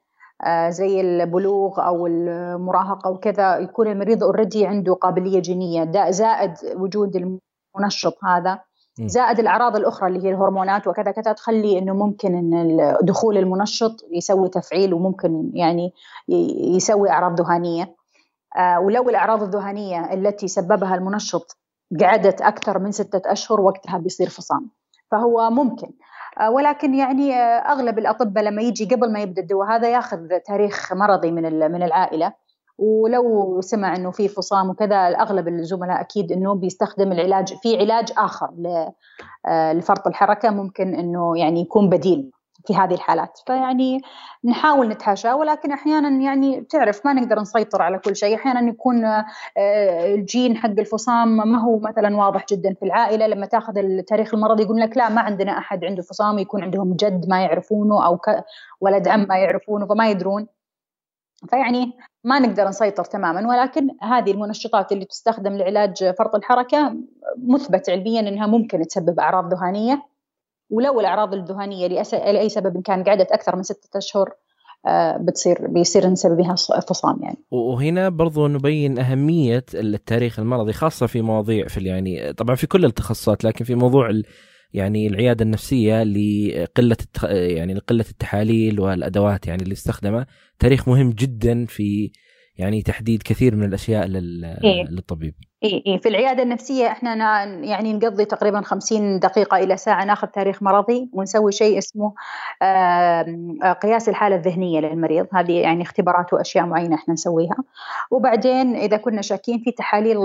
آه، زي البلوغ أو المراهقة وكذا يكون المريض already عنده قابلية جينية. زائد وجود المنشط هذا زائد الأعراض الأخرى اللي هي الهرمونات وكذا كذا تخلي إنه ممكن إن دخول المنشط يسوي تفعيل وممكن يعني يسوي أعراض ذهانيه آه، ولو الأعراض الذهانية التي سببها المنشط قعدت أكثر من ستة أشهر وقتها بيصير فصام فهو ممكن. آه، ولكن يعني آه، أغلب الأطباء لما يجي قبل ما يبدأ الدواء هذا ياخذ تاريخ مرضي من من العائلة. ولو سمع إنه في فصام وكذا اغلب الزملاء أكيد إنه بيستخدم العلاج في علاج آخر لفرط الحركة ممكن إنه يعني يكون بديل. في هذه الحالات. فيعني نحاول نتحاشى ولكن أحيانا يعني تعرف ما نقدر نسيطر على كل شيء. أحيانا يكون آه، الجين حق الفصام ما هو مثلا واضح جدا في العائلة. لما تأخذ التاريخ المرضي يقول لك لا ما عندنا أحد عنده فصام يكون عندهم جد ما يعرفونه أو ولد عم ما يعرفونه فما يدرون. فيعني ما نقدر نسيطر تماما. ولكن هذه المنشطات اللي تستخدم لعلاج فرط الحركة مثبت علميا إنها ممكن تسبب أعراض ذهانيه ولو الأعراض الذهانيه لأي سبب كان قعدت أكثر من ستة أشهر آه، بتصير بيصير نسببها فصام يعني. وهنا برضو نبين أهمية التاريخ المرضي خاصة في مواضيع في يعني طبعا في كل التخصصات لكن في موضوع يعني العيادة النفسية لقلة يعني لقلة التحاليل والأدوات يعني اللي استخدمها تاريخ مهم جدا في يعني تحديد كثير من الأشياء إيه؟ للطبيب. إي في العيادة النفسية إحنا يعني نقضي تقريبا 50 دقيقة إلى ساعة ناخذ تاريخ مرضي ونسوي شيء اسمه قياس الحالة الذهنية للمريض. هذه يعني اختبارات وأشياء معينة إحنا نسويها. وبعدين إذا كنا شاكين في تحاليل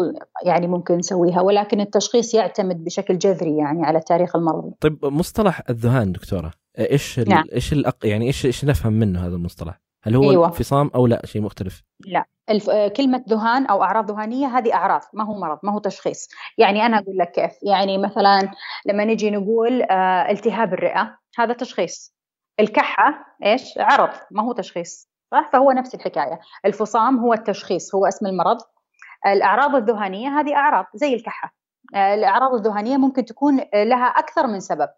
يعني ممكن نسويها ولكن التشخيص يعتمد بشكل جذري يعني على التاريخ المرضي. طيب مصطلح الذهان دكتورة إيش نعم. إيش الأق... يعني إيش إيش نفهم منه هذا المصطلح؟ هل هو أيوة. انفصام أو لا؟ شيء مختلف. لا. كلمة ذهان أو أعراض ذهانية هذه أعراض ما هو مرض ما هو تشخيص. يعني أنا أقول لك كيف. يعني مثلا لما نجي نقول آه التهاب الرئة هذا تشخيص. الكحة إيش؟ عرض ما هو تشخيص. صح؟ فهو نفس الحكاية. الفصام هو التشخيص هو اسم المرض. الأعراض الذهانية هذه أعراض زي الكحة. آه الأعراض الذهانية ممكن تكون لها أكثر من سبب.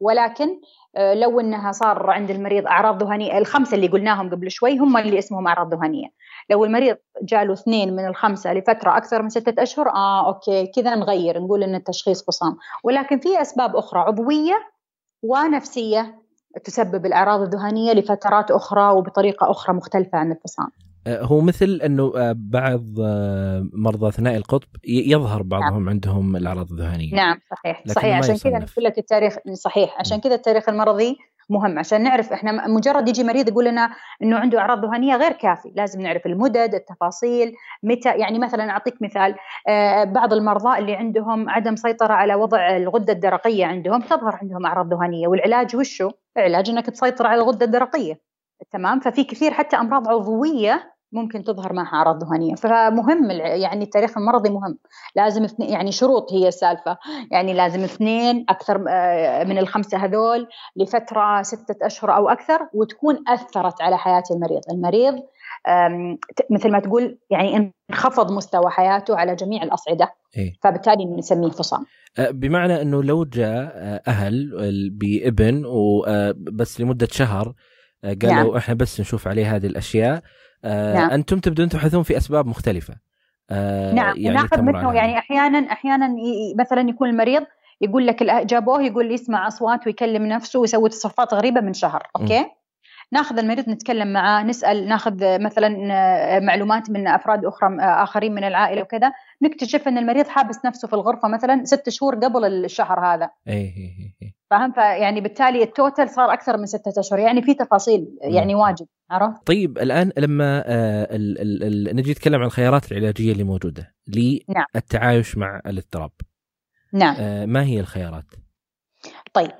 ولكن آه، لو إنها صار عند المريض أعراض ذهانيه الخمسة اللي قلناهم قبل شوي هم اللي اسمهم أعراض ذهانيه لو المريض جاله اثنين من الخمسة لفترة أكثر من ستة أشهر آه أوكي كذا نغير نقول إن التشخيص فصام ولكن في أسباب أخرى عضوية ونفسية تسبب الأعراض الذهانيه لفترات أخرى وبطريقة أخرى مختلفة عن الفصام آه، هو مثل إنه آه، بعض آه، مرضى ثنائي القطب يظهر بعضهم نعم. عندهم الأعراض الذهانيه نعم صحيح. صحيح عشان كذا نقول لك التاريخ صحيح. عشان كذا التاريخ المرضي مهم. عشان نعرف إحنا مجرد يجي مريض يقول لنا إنه عنده أعراض ذهانيه غير كافي لازم نعرف المدد التفاصيل متى يعني مثلا أعطيك مثال بعض المرضى اللي عندهم عدم سيطرة على وضع الغدة الدرقية عندهم تظهر عندهم أعراض ذهانيه والعلاج وشه العلاج إنك تسيطر على الغدة الدرقية. تمام؟ ففي كثير حتى أمراض عضوية ممكن تظهر معها أعراض ذهانيه فمهم يعني التاريخ المرضي مهم. لازم اثنين يعني شروط هي السالفة. يعني لازم اثنين أكثر آه، من الخمسة هذول لفترة ستة أشهر أو أكثر وتكون أثرت على حياة المريض. المريض مثل ما تقول يعني انخفض مستوى حياته على جميع الأصعدة. إيه؟ فبالتالي نسميه فصام. أه، بمعنى إنه لو جاء أه، أهل بابن وبس لمدة شهر قالوا نعم. إحنا بس نشوف عليه هذه الأشياء نعم. أنتم تبدون تبحثون في أسباب مختلفة. نعم يعني ناخذ منه يعني أحيانا أحيانا مثلا يكون المريض يقول لك جابوه يقول يسمع أصوات ويكلم نفسه ويسوي تصرفات غريبة من شهر أوكي؟ م. ناخذ المريض نتكلم معاه نسأل ناخذ مثلا آه، معلومات من أفراد أخرى آه، آخرين من العائلة وكذا. نكتشف إن المريض حابس نفسه في الغرفة مثلا ست شهور قبل الشهر هذا. اي اي اي فاهم؟ فيعني بالتالي ال total صار أكثر من ستة أشهر يعني في تفاصيل يعني واجد عرفت؟ طيب الآن لما آه ال ال ال نجي نتكلم عن الخيارات العلاجية اللي موجودة للتعايش نعم. مع الاضطراب. نعم. آه ما هي الخيارات؟ طيب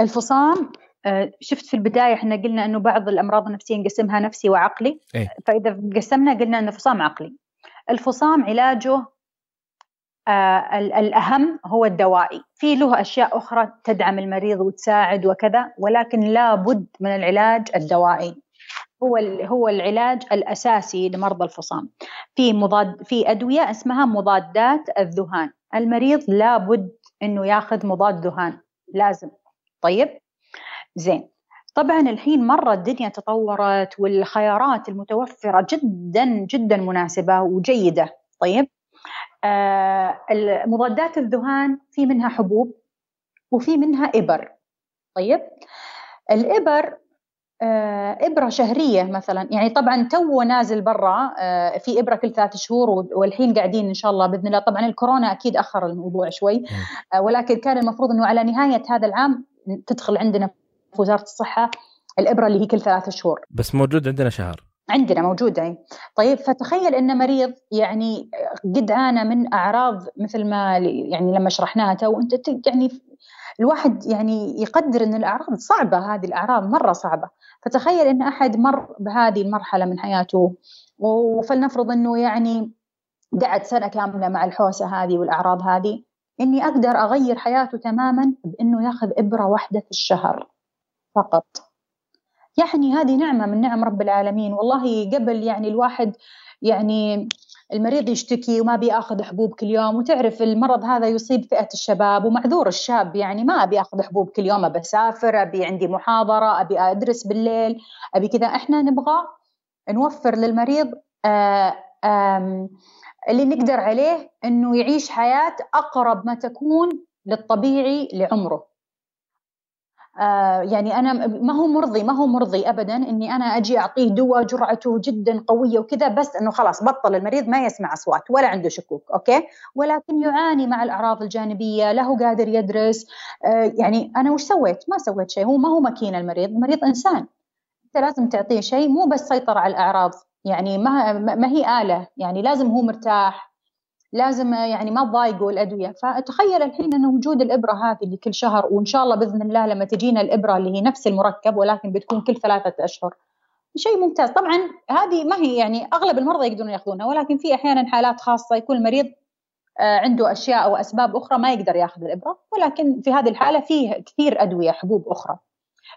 الفصام آه، شفت في البداية إحنا قلنا إنه بعض الأمراض النفسية نقسمها نفسي وعقلي إيه؟ فإذا قسمنا قلنا إنه فصام عقلي. الفصام علاجه آه الأهم هو الدوائي. في له أشياء أخرى تدعم المريض وتساعد وكذا ولكن لابد من العلاج الدوائي. هو هو العلاج الأساسي لمرضى الفصام. في مضاد في أدوية اسمها مضادات الذهان. المريض لابد إنه ياخذ مضاد ذهان. لازم. طيب؟ زين. طبعا الحين مرة الدنيا تطورت والخيارات المتوفرة جدا جدا مناسبة وجيدة. طيب؟ مضادات الذهان في منها حبوب وفي منها إبر. طيب؟ الإبر آه إبرة شهرية مثلا. يعني طبعا تو نازل برا آه في إبرة كل ثلاث شهور والحين قاعدين إن شاء الله بإذن الله. طبعا الكورونا أكيد أخر الموضوع شوي. آه ولكن كان المفروض أنه على نهاية هذا العام تدخل عندنا في وزارة الصحة الإبرة اللي هي كل ثلاثة شهور. بس موجود عندنا شهر. عندنا موجودة. اي طيب فتخيل إن مريض يعني قد عانى من أعراض مثل ما يعني لما شرحناها تو أنت يعني الواحد يعني يقدر إن الأعراض صعبة هذه الأعراض مرة صعبة. فتخيل إن أحد مر بهذه المرحلة من حياته وفلنفرض إنه يعني قعد سنة كاملة مع الحوسة هذه والأعراض هذه إني أقدر أغير حياته تماما بإنه يأخذ إبرة واحدة في الشهر فقط. يعني هذه نعمة من نعم رب العالمين. والله قبل يعني الواحد يعني المريض يشتكي وما بيأخذ حبوب كل يوم وتعرف المرض هذا يصيب فئة الشباب ومعذور الشاب يعني ما أبي أخذ حبوب كل يوم أبي أسافر أبي عندي محاضرة أبي أدرس بالليل أبي كذا. إحنا نبغى نوفر للمريض آآ آآ اللي نقدر عليه إنه يعيش حياة أقرب ما تكون للطبيعي لعمره. آه يعني أنا ما هو مرضي ما هو مرضي ابدا إني أنا أجي أعطيه دواء جرعته جدا قوية وكذا بس إنه خلاص بطل المريض ما يسمع أصوات ولا عنده شكوك أوكي؟ ولكن يعاني مع الأعراض الجانبية لا هو قادر يدرس آه يعني أنا وش سويت؟ ما سويت شيء هو ما هو ماكينة المريض المريض إنسان. أنت لازم تعطيه شيء مو بس سيطر على الأعراض يعني ما ما هي آلة يعني لازم هو مرتاح. لازم يعني ما تضايقوا الأدوية. فتخيل الحين انه وجود الإبرة هذه اللي كل شهر وإن شاء الله بإذن الله لما تجينا الإبرة اللي هي نفس المركب ولكن بتكون كل ثلاثة أشهر. شيء ممتاز. طبعا هذه ما هي يعني أغلب المرضى يقدرون يأخذونها ولكن في أحيانا حالات خاصة يكون المريض آه، عنده أشياء أو أسباب أخرى ما يقدر يأخذ الإبرة. ولكن في هذه الحالة فيه كثير أدوية حبوب أخرى.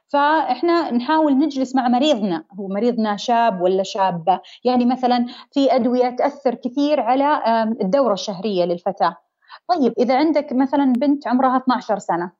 فإحنا نحاول نجلس مع مريضنا هو مريضنا شاب ولا شابة؟ يعني مثلا في أدوية تأثر كثير على الدورة الشهرية للفتاة. طيب إذا عندك مثلا بنت عمرها 12 سنة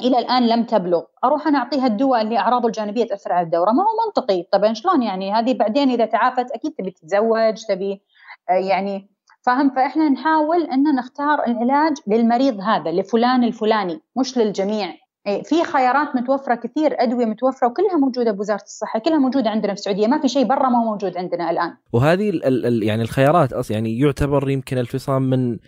إلى الآن لم تبلغ أروح أنا أعطيها الدواء اللي أعراضه الجانبية تأثر على الدورة؟ ما هو منطقي. طبعا شلون يعني؟ هذه بعدين إذا تعافت أكيد تبي تتزوج تبي آه، يعني فاهم؟ فإحنا نحاول إن نختار العلاج للمريض هذا لفلان الفلاني مش للجميع. في خيارات متوفرة كثير أدوية متوفرة وكلها موجودة بوزارة الصحة كلها موجودة عندنا في السعودية ما في شيء برا ما هو موجود عندنا الآن. وهذه ال ال يعني الخيارات أصلا يعني يعتبر يمكن الفصام من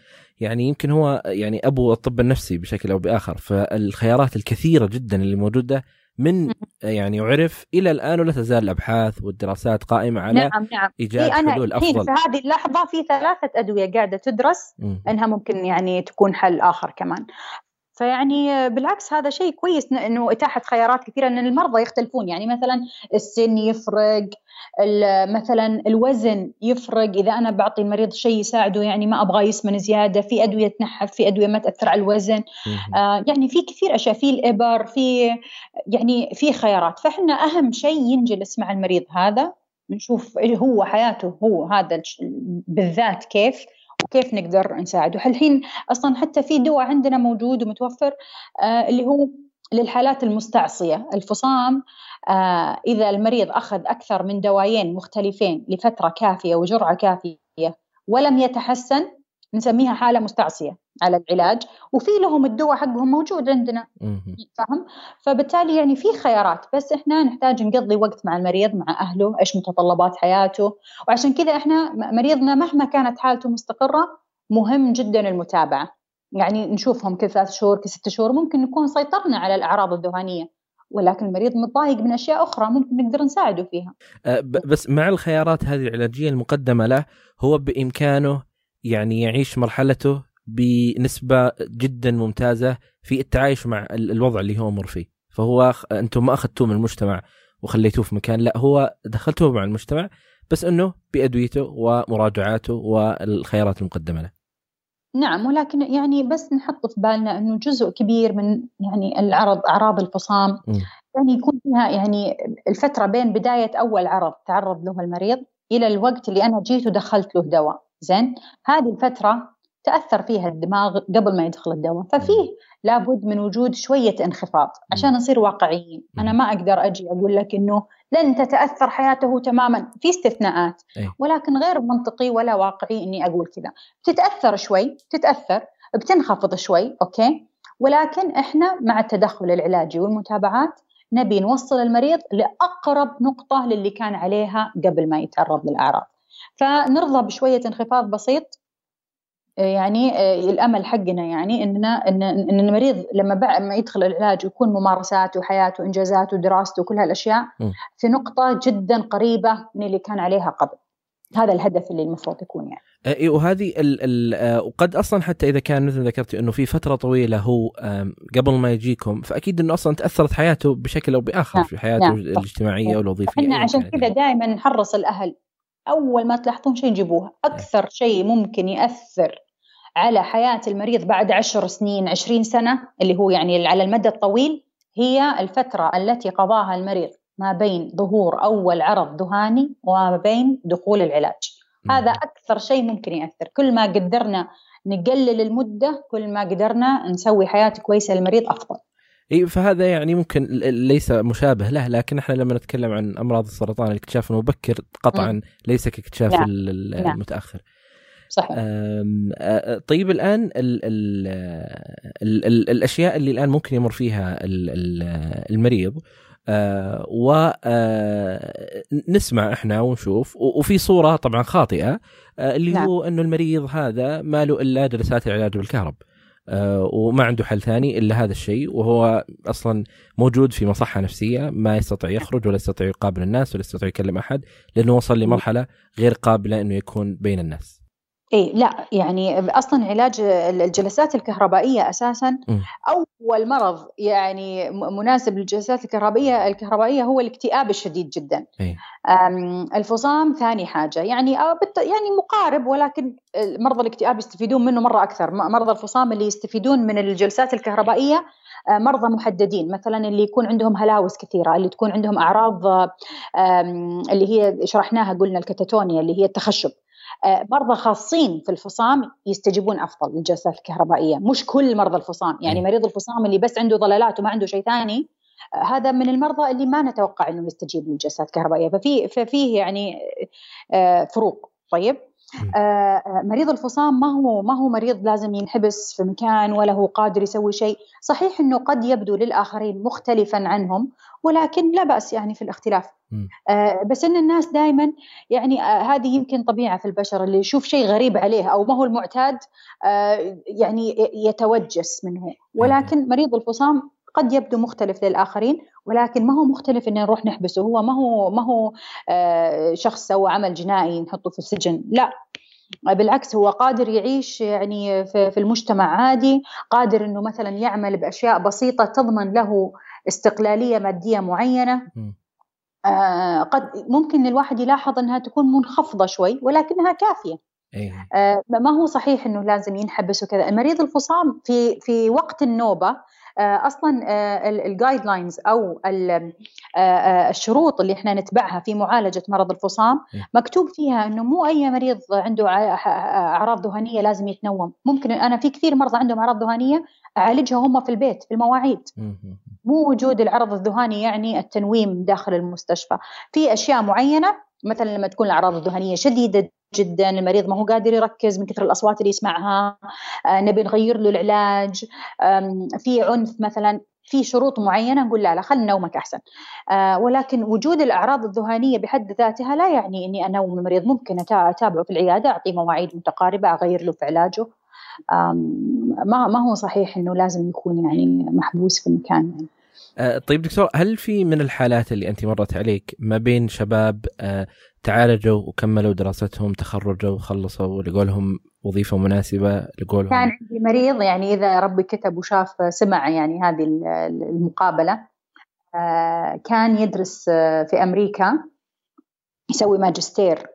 يعني يمكن هو يعني أبو الطب النفسي بشكل أو بآخر. فالخيارات الكثيرة جدا اللي موجودة من يعني عرف إلى الآن ولا تزال الأبحاث والدراسات قائمة على نعم نعم. إيجاد حلول أفضل. في هذه اللحظة في ثلاثة أدوية قاعدة تدرس إنها ممكن يعني تكون حل آخر كمان. فيعني بالعكس هذا شيء كويس إنه إتاحة خيارات كثيرة إن المرضى يختلفون. يعني مثلا السن يفرق مثلا الوزن يفرق. إذا أنا بعطي المريض شيء يساعده يعني ما أبغى يسمن زيادة في أدوية تنحف في أدوية ما تأثر على الوزن. آه يعني في كثير أشياء في الإبر في يعني في خيارات. فإحنا أهم شيء ينجلس مع المريض هذا نشوف هو حياته هو هذا بالذات كيف. وكيف نقدر نساعده؟ الحين أصلا حتى في دواء عندنا موجود ومتوفر آه اللي هو للحالات المستعصية. الفصام آه إذا المريض أخذ أكثر من دوايين مختلفين لفترة كافية وجرعة كافية ولم يتحسن نسميها حالة مستعصية على العلاج وفي لهم الدواء حقهم موجود عندنا. فاهم؟ فبالتالي يعني في خيارات بس إحنا نحتاج نقضي وقت مع المريض مع أهله إيش متطلبات حياته. وعشان كذا إحنا مريضنا مهما كانت حالته مستقرة مهم جدا المتابعة. يعني نشوفهم كل ثلاث شهور كل ست شهور ممكن نكون سيطرنا على الأعراض الذهانيه ولكن المريض متضايق من أشياء أخرى ممكن نقدر نساعده فيها. أه بس مع الخيارات هذه العلاجية المقدمة له هو بإمكانه يعني يعيش مرحلته بنسبة جدا ممتازة في التعايش مع الوضع اللي هو مر فيه. فهو أنتم ما أخذتوه من المجتمع وخليتوه في مكان لا هو دخلتوه مع المجتمع بس إنه بأدويته ومراجعاته والخيارات المقدمة له. نعم ولكن يعني بس نحط في بالنا إنه جزء كبير من يعني العرض أعراض الفصام م. يعني يكون فيها يعني الفترة بين بداية أول عرض تعرض له المريض إلى الوقت اللي أنا جيت ودخلت له دواء. زين؟ هذه الفترة تأثر فيها الدماغ قبل ما يدخل الدواء ففيه لابد من وجود شوية انخفاض عشان نصير واقعيين. أنا ما أقدر أجي أقول لك إنه لن تتأثر حياته تماما. في استثناءات ولكن غير منطقي ولا واقعي إني أقول كذا. بتتأثر شوي تتاثر بتنخفض شوي أوكي؟ ولكن إحنا مع التدخل العلاجي والمتابعات نبي نوصل المريض لأقرب نقطة للي كان عليها قبل ما يتعرض للأعراض. فنرضى بشوية انخفاض بسيط يعني آه، الأمل حقنا يعني إننا إن المريض لما بعد ما يدخل العلاج يكون ممارساته وحياته وإنجازاته ودراسته وكل هالأشياء في نقطة جدا قريبة من اللي كان عليها قبل. هذا الهدف اللي المفروض يكون يعني. اي وهذه ال ال آه، وقد أصلا حتى إذا كان مثل ذكرتي إنه في فترة طويلة هو قبل ما يجيكم فأكيد إنه أصلا تأثرت حياته بشكل أو بآخر نعم. في حياته نعم. الاجتماعية نعم. والوظيفيه. إحنا عشان كذا دائما نحرص الأهل أول ما تلاحظون شيء جيبوه. أكثر شيء ممكن يأثر على حياة المريض بعد عشر سنين عشرين سنة اللي هو يعني على المدى الطويل هي الفترة التي قضاها المريض ما بين ظهور أول عرض ذهاني وما بين دخول العلاج. هذا أكثر شيء ممكن يأثر. كل ما قدرنا نقلل المدة كل ما قدرنا نسوي حياة كويسة للمريض أفضل. إي فهذا يعني ممكن ليس مشابه له لكن إحنا لما نتكلم عن أمراض السرطان الاكتشاف المبكر قطعا ليس كاكتشاف نعم. المتأخر. صحيح. طيب الآن ال ال ال ال الأشياء اللي الآن ممكن يمر فيها المريض آه ونسمع آه إحنا ونشوف وفي صورة طبعا خاطئة آه اللي نعم. هو إنه المريض هذا ما له إلا جلسات العلاج بالكهرب. وما عنده حل ثاني إلا هذا الشيء وهو أصلا موجود في مصحة نفسية ما يستطيع يخرج ولا يستطيع يقابل الناس ولا يستطيع يكلم أحد لأنه وصل لمرحلة غير قابلة إنه يكون بين الناس. اي لا يعني أصلا علاج الجلسات الكهربائية أساسا م. أول مرض يعني مناسب للجلسات الكهربائية الكهربائية هو الاكتئاب الشديد جدا. إيه؟ الفصام ثاني حاجة. يعني يعني مقارب ولكن مرضى الاكتئاب يستفيدون منه مرة أكثر. مرضى الفصام اللي يستفيدون من الجلسات الكهربائية آه، مرضى محددين. مثلا اللي يكون عندهم هلاوس كثيرة اللي تكون عندهم أعراض اللي هي شرحناها قلنا الكتاتونيا اللي هي التخشب. آه، مرضى خاصين في الفصام يستجيبون أفضل للجلسات الكهربائية. مش كل مرضى الفصام يعني مريض الفصام اللي بس عنده ضلالات وما عنده شيء ثاني آه، هذا من المرضى اللي ما نتوقع إنه يستجيب للجلسات الكهربائية. ففي ففيه يعني آه، فروق. طيب؟ آه، آه، مريض الفصام ما هو ما هو مريض لازم ينحبس في مكان ولا هو قادر يسوي شيء، صحيح إنه قد يبدو للآخرين مختلفا عنهم ولكن لا بأس يعني في الاختلاف. آه بس إن الناس دائما يعني آه هذه يمكن طبيعة في البشر اللي يشوف شيء غريب عليه أو ما هو المعتاد آه يعني يتوجس منه، ولكن مريض الفصام قد يبدو مختلف للآخرين ولكن ما هو مختلف إن نروح نحبسه؟ هو ما هو ما هو آه شخص سوى عمل جنائي نحطه في السجن؟ لا. بالعكس هو قادر يعيش يعني في المجتمع عادي قادر إنه مثلا يعمل بأشياء بسيطة تضمن له استقلالية مادية معينة. آه قد ممكن الواحد يلاحظ إنها تكون منخفضة شوي ولكنها كافية. أيه. آه ما هو صحيح إنه لازم ينحبس وكذا؟ مريض الفصام في في وقت النوبة أصلا الجايد لاينز أو آه، آه، الشروط اللي إحنا نتبعها في معالجة مرض الفصام. مكتوب فيها إنه مو أي مريض عنده أعراض ذهانيه لازم يتنوم. ممكن أنا في كثير مرضى عندهم أعراض ذهانيه أعالجها هم في البيت في المواعيد. مو وجود العرض الذهاني يعني التنويم داخل المستشفى. في أشياء معينة مثلا لما تكون الأعراض الذهانيه شديدة جدا المريض ما هو قادر يركز من كثر الأصوات اللي يسمعها آه نبي نغير له العلاج في عنف مثلا في شروط معينة نقول لا لا خل نومك أحسن آه ولكن وجود الأعراض الذهانيه بحد ذاتها لا يعني إني أنوم المريض ممكن أتابعه في العيادة أعطيه مواعيد متقاربة أغير له في علاجه ما ما هو صحيح إنه لازم يكون يعني محبوس في مكان يعني. آه، طيب دكتور هل في من الحالات اللي انت مرت عليك ما بين شباب آه، تعالجوا وكملوا دراستهم تخرجوا وخلصوا لقوا لهم وظيفة مناسبة لقوا كان عندي مريض يعني إذا ربي كتب وشاف سمع يعني هذه المقابلة آه، كان يدرس في أمريكا يسوي ماجستير.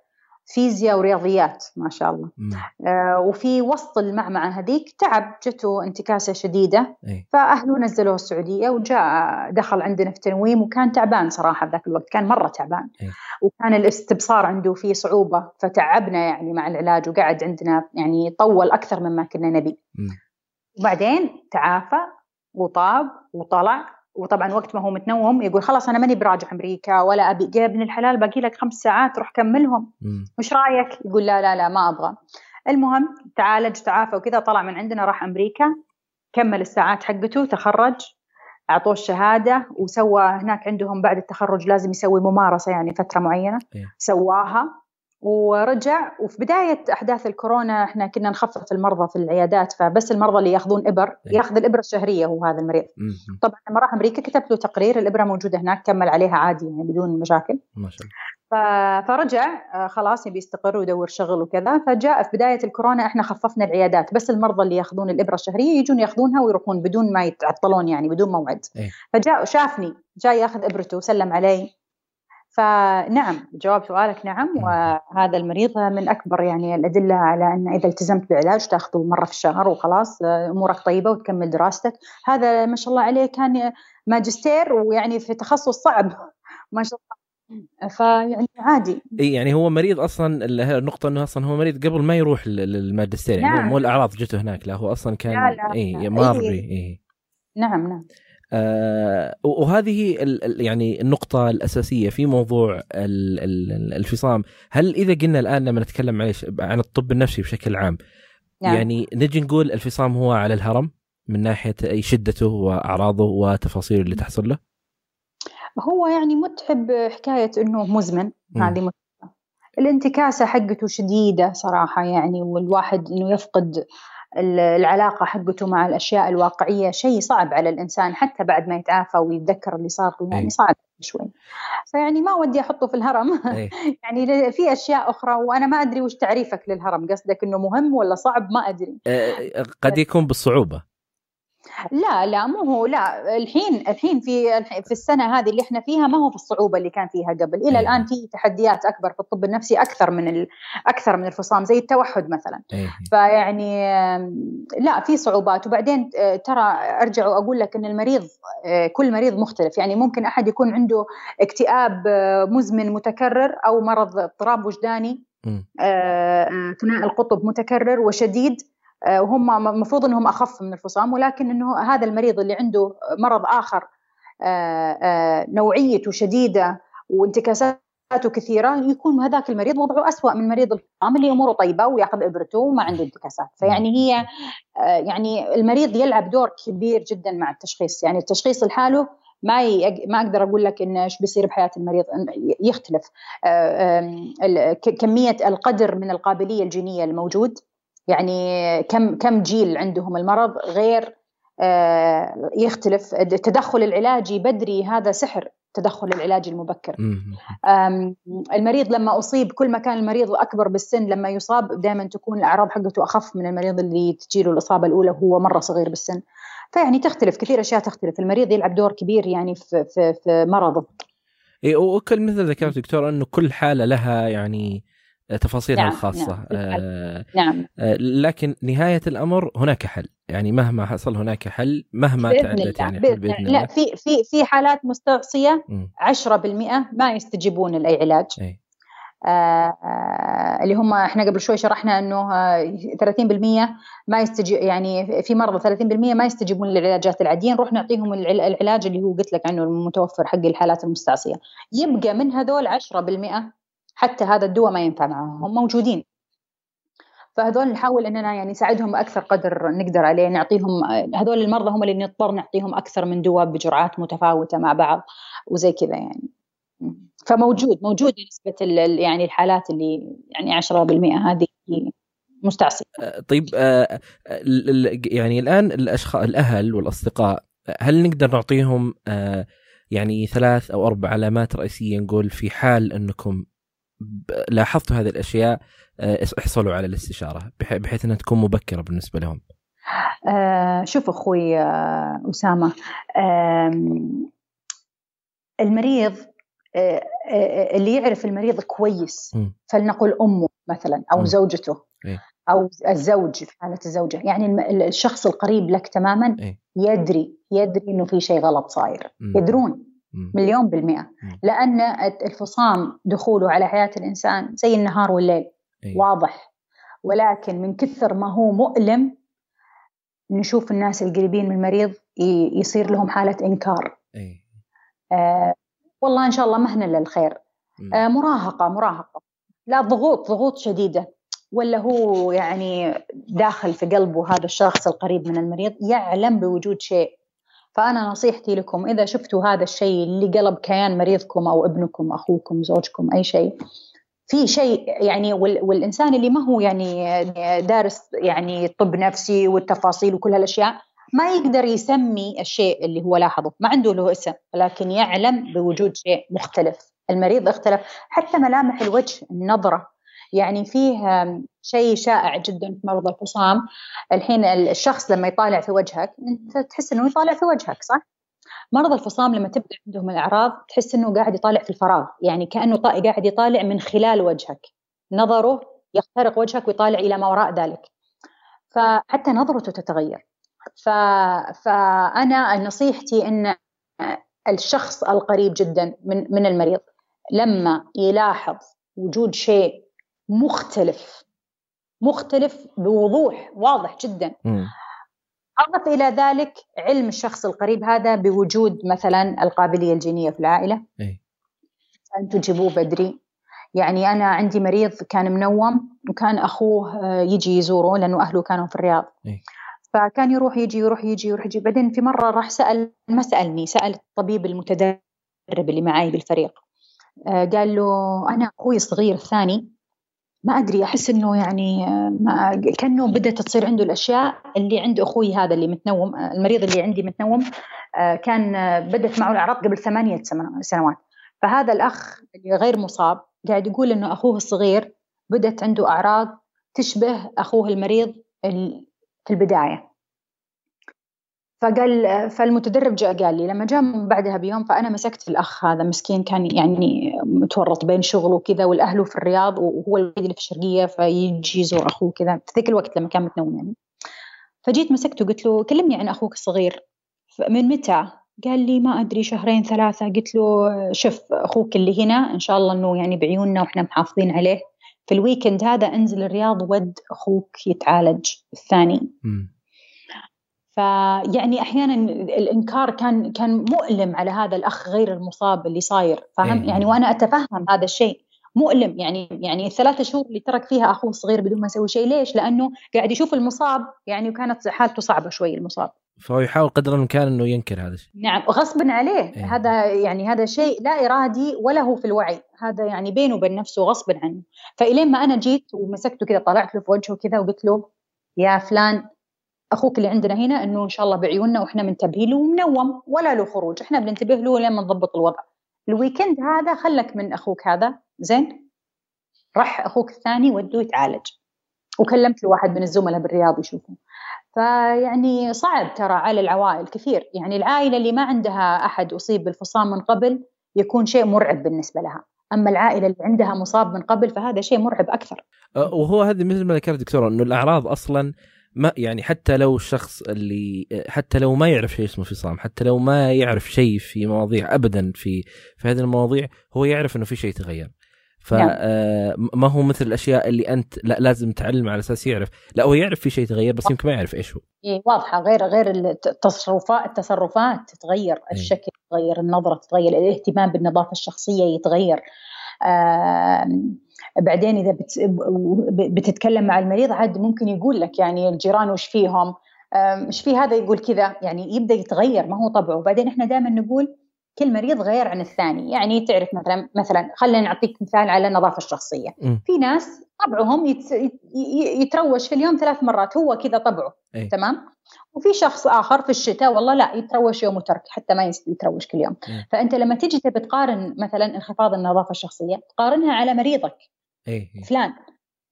فيزياء ورياضيات ما شاء الله. آه وفي وسط المعمعة هذيك تعب جته انتكاسة شديدة أي. فأهله نزلوه السعودية وجاء دخل عندنا في تنويم وكان تعبان صراحة ذاك الوقت كان مرة تعبان. أي. وكان الاستبصار عنده فيه صعوبة فتعبنا يعني مع العلاج وقعد عندنا يعني طول أكثر مما كنا نبي. وبعدين تعافى وطاب وطلع وطبعا وقت ما هو متنوم يقول خلاص أنا ماني براجع أمريكا ولا أبي يا ابن الحلال باقي لك خمس ساعات روح كملهم. وش رأيك؟ يقول لا لا لا ما أبغى. المهم تعالج تعافى وكذا طلع من عندنا راح أمريكا كمل الساعات حقته تخرج أعطوه الشهادة وسوى هناك عندهم بعد التخرج لازم يسوي ممارسة يعني فترة معينة. إيه. سواها. ورجع. وفي بداية أحداث الكورونا إحنا كنا نخفف المرضى في العيادات فبس المرضى اللي ياخذون إبر إيه. ياخذ الإبرة الشهرية هو هذا المريض. طبعا لما راح أمريكا كتبت له تقرير الإبرة موجودة هناك كمل عليها عادي يعني بدون مشاكل. ما شاء الله. فرجع آه، خلاص يبي يستقر ويدور شغل وكذا. فجاء في بداية الكورونا إحنا خففنا العيادات بس المرضى اللي ياخذون الإبرة الشهرية يجون ياخذونها ويروحون بدون ما يتعطلون يعني بدون موعد. إيه؟ فجاء شافني جاي ياخذ إبرته وسلم علي فنعم جواب سؤالك نعم وهذا المريض من أكبر يعني الأدلة على أن إذا التزمت بعلاج تأخذه مرة في الشهر وخلاص أمورك طيبة وتكمل دراستك. هذا ما شاء الله عليه كان ماجستير ويعني في تخصص صعب. ما شاء الله. فيعني عادي. إي يعني هو مريض أصلا النقطة إنه أصلا هو مريض قبل ما يروح للماجستير يعني نعم. مو الأعراض جته هناك لا هو أصلا كان إي مار إيه. إيه. نعم نعم. وهذه يعني النقطة الأساسية في موضوع الفصام هل إذا قلنا الآن لما نتكلم عن عن الطب النفسي بشكل عام نعم. يعني نجي نقول الفصام هو على الهرم من ناحية أي شدته وأعراضه وتفاصيله اللي تحصل له؟ هو يعني متعب حكاية أنه مزمن. هذه متعبة. الانتكاسة حقته شديدة صراحة يعني والواحد أنه يفقد العلاقة حقته مع الأشياء الواقعية شيء صعب على الإنسان حتى بعد ما يتعافى ويتذكر اللي صار له يعني صعب شوي. فيعني ما ودي أحطه في الهرم. يعني في أشياء أخرى وأنا ما أدري وش تعريفك للهرم قصدك أنه مهم ولا صعب؟ ما أدري. أه، قد يكون بالصعوبة. لا لا مو هو لا الحين الحين في في السنة هذه اللي إحنا فيها ما هو في الصعوبه اللي كان فيها قبل. إلى أيه. الآن في تحديات أكبر في الطب النفسي أكثر من ال... أكثر من الفصام زي التوحد مثلا. أيه. فيعني لا في صعوبات. وبعدين آه، ترى أرجع وأقول لك إن المريض آه، كل مريض مختلف. يعني ممكن أحد يكون عنده اكتئاب آه، مزمن متكرر أو مرض اضطراب وجداني ثنائي القطب متكرر وشديد. وهم المفروض إنهم أخف من الفصام ولكن إنه هذا المريض اللي عنده مرض آخر آه، آه، نوعيته شديدة وانتكاساته كثيرة يكون هذاك المريض وضعه أسوأ من مريض الفصام اللي أموره طيبة ويأخذ إبرته وما عنده انتكاسات. فيعني هي يعني المريض يلعب دور كبير جدا مع التشخيص. يعني التشخيص لحاله ما ي... ما أقدر أقول لك إنه إيش بيصير بحياة المريض يختلف. كمية القدر من القابلية الجينية الموجود. يعني كم كم جيل عندهم المرض غير آه، يختلف. التدخل العلاجي بدري هذا سحر تدخل العلاج المبكر. المريض لما أصيب كل ما كان المريض أكبر بالسن لما يصاب دائما تكون الأعراض حقته أخف من المريض اللي تجيله الإصابة الأولى وهو مرة صغير بالسن. فيعني تختلف كثير أشياء تختلف. المريض يلعب دور كبير يعني في, في, في مرضه. اي وكل مثل ذكرت دكتور إنه كل حالة لها يعني تفاصيلها نعم الخاصة نعم, آه نعم. آه لكن نهاية الأمر هناك حل يعني مهما حصل هناك حل مهما تعدت. يعني بإذن بإذن لا الله في في في حالات مستعصية مم. 10% ما يستجيبون لأي علاج أي. آه آه اللي هم إحنا قبل شوي شرحنا إنه آه، 30% ما يستجي يعني في مرضى 30% ما يستجيبون للعلاجات العاديه نروح نعطيهم العل- العلاج اللي هو قلت لك عنه المتوفر حق الحالات المستعصية يبقى من هذول 10% حتى هذا الدواء ما ينفع معهم هم موجودين. فهذول نحاول إننا يعني نساعدهم بأكثر قدر نقدر عليه نعطيهم هذول المرضى هم اللي نضطر نعطيهم أكثر من دواء بجرعات متفاوتة مع بعض وزي كذا يعني. فموجود موجود نسبة يعني الحالات اللي يعني 10% هذه مستعصية. آه، طيب ال- ال- يعني الآن الأشخاص الأهل والأصدقاء هل نقدر نعطيهم يعني ثلاث أو أربع علامات رئيسية نقول في حال أنكم ب- لاحظتوا هذه الأشياء آه، احصلوا على الاستشارة بح- بحيث أنها تكون مبكرة بالنسبة لهم آه شوف أخوي آه أسامة آم، المريض آه آه اللي يعرف المريض كويس. فلنقل أمه مثلا أو مم. زوجته إيه. أو الزوج في حالة الزوجة يعني الشخص القريب لك تماما إيه. يدري يدري إنه في شيء غلط صاير. يدرون. مليون بالمئة. لأن الفصام دخوله على حياة الإنسان زي النهار والليل. إيه. واضح. ولكن من كثر ما هو مؤلم نشوف الناس القريبين من المريض يصير لهم حالة إنكار. إيه. آه والله إن شاء الله مهنا للخير. آه مراهقة مراهقة. لا ضغوط ضغوط شديدة. ولا هو يعني داخل في قلبه هذا الشخص القريب من المريض يعلم بوجود شيء. فأنا نصيحتي لكم إذا شفتوا هذا الشيء اللي قلب كيان مريضكم أو ابنكم أخوكم زوجكم أي شيء في شيء يعني وال- والإنسان اللي ما هو يعني دارس يعني طب نفسي والتفاصيل وكل هالأشياء ما يقدر يسمي الشيء اللي هو لاحظه. ما عنده له اسم لكن يعلم بوجود شيء مختلف. المريض اختلف حتى ملامح الوجه النظرة. يعني فيه شيء شائع جدا في مرضى الفصام الحين الشخص لما يطالع في وجهك أنت تحس إنه يطالع في وجهك صح؟ مرضى الفصام لما تبدأ عندهم الأعراض تحس إنه قاعد يطالع في الفراغ. يعني كأنه قاعد يطالع من خلال وجهك. نظره يخترق وجهك ويطالع إلى ما وراء ذلك. فحتى نظرته تتغير. ف... فأنا نصيحتي إن الشخص القريب جدا من من المريض لما يلاحظ وجود شيء مختلف مختلف بوضوح واضح جدا. أضف إلى ذلك علم الشخص القريب هذا بوجود مثلا القابلية الجينية في العائلة إيه. أن تجيبوه بدري يعني أنا عندي مريض كان منوم وكان أخوه آه، يجي يزوره لأنه أهله كانوا في الرياض إيه. فكان يروح يجي يروح يجي يروح يجي بعدين في مرة راح سأل ما سألني سأل الطبيب المتدرب اللي معي بالفريق آه، قال له أنا أخوي الصغير الثاني ما أدري أحس إنه يعني آه، ما كأنه بدأت تصير عنده الأشياء اللي عند أخوي هذا اللي متنوم آه، المريض اللي عندي متنوم آه، كان بدت معه الأعراض قبل ثمانية سنوات. فهذا الأخ اللي غير مصاب قاعد يقول إنه أخوه الصغير بدت عنده أعراض تشبه أخوه المريض ال- في البداية. فقال فالمتدرب جاء قال لي لما جاء من بعدها بيوم فأنا مسكت الأخ هذا مسكين كان يعني متورط بين شغله وكذا والاهله في الرياض وهو الوحيد اللي في الشرقية فيجي يزور أخوه كذا في ذاك الوقت لما كان متنوم يعني. فجيت مسكته قلت له كلمني عن أخوك الصغير. من متى؟ قال لي ما أدري شهرين ثلاثة. قلت له شوف أخوك اللي هنا إن شاء الله إنه يعني بعيوننا وإحنا محافظين عليه. في الويكند هذا أنزل الرياض ود أخوك يتعالج. الثاني. مم. فيعني أحيانا الإنكار كان كان مؤلم على هذا الأخ غير المصاب اللي صاير فاهم إيه. يعني وأنا أتفهم هذا الشيء. مؤلم يعني يعني الثلاثة شهور اللي ترك فيها أخوه الصغير بدون ما يسوي شيء ليش؟ لأنه قاعد يشوف المصاب يعني وكانت حالته صعبة شوي المصاب. فهو يحاول قدر الإمكان إنه ينكر هذا الشيء. نعم غصبا عليه. إيه. هذا يعني هذا شيء لا إرادي ولا هو في الوعي. هذا يعني بينه وبين نفسه غصبا عنه. فإلين ما أنا جيت ومسكته كذا طلعت له في وجهه كذا وقلت له يا فلان أخوك اللي عندنا هنا إنه إن شاء الله بعيوننا وإحنا منتبهين له ومنوم ولا له خروج. إحنا بننتبه له لين ما نضبط الوضع. الويكند هذا خلك من أخوك هذا. زين؟ راح أخوك الثاني ودوه يتعالج. وكلمت واحد من الزملاء بالرياض يشوفه. فيعني صعب ترى على العوائل كثير. يعني العائلة اللي ما عندها أحد أصيب بالفصام من قبل يكون شيء مرعب بالنسبة لها. أما العائلة اللي عندها مصاب من قبل فهذا شيء مرعب أكثر. أه، وهو هذه مثل ما ذكرت دكتورة إنه الأعراض أصلا ما يعني حتى لو الشخص اللي حتى لو ما يعرف شيء اسمه فصام حتى لو ما يعرف شيء في مواضيع ابدا في في هذه المواضيع هو يعرف إنه في شيء تغير فما نعم. آه، هو مثل الأشياء اللي أنت لا لازم تعلم على أساس يعرف. لا هو يعرف في شيء تغير بس يمكن ما يعرف إيش هو. إيه واضحة. غير غير التصرفات التصرفات تتغير إيه. الشكل يتغير النظرة تتغير الاهتمام بالنظافة الشخصية يتغير. بعدين إذا بتتكلم مع المريض عاد ممكن يقول لك يعني الجيران وش فيهم؟ إيش في؟ هذا يقول كذا يعني يبدأ يتغير ما هو طبعه وبعدين إحنا دائما نقول كل مريض غير عن الثاني. يعني تعرف مثلا مثلا خلينا نعطيك مثال على النظافة الشخصية. م. في ناس طبعهم يتروش في اليوم ثلاث مرات هو كذا طبعه. أي. تمام؟ وفي شخص آخر في الشتاء والله لا يتروش يوم وترك حتى ما يتروش كل يوم م. فأنت لما تجي تبي تقارن مثلا انخفاض النظافة الشخصية تقارنها على مريضك أي. فلان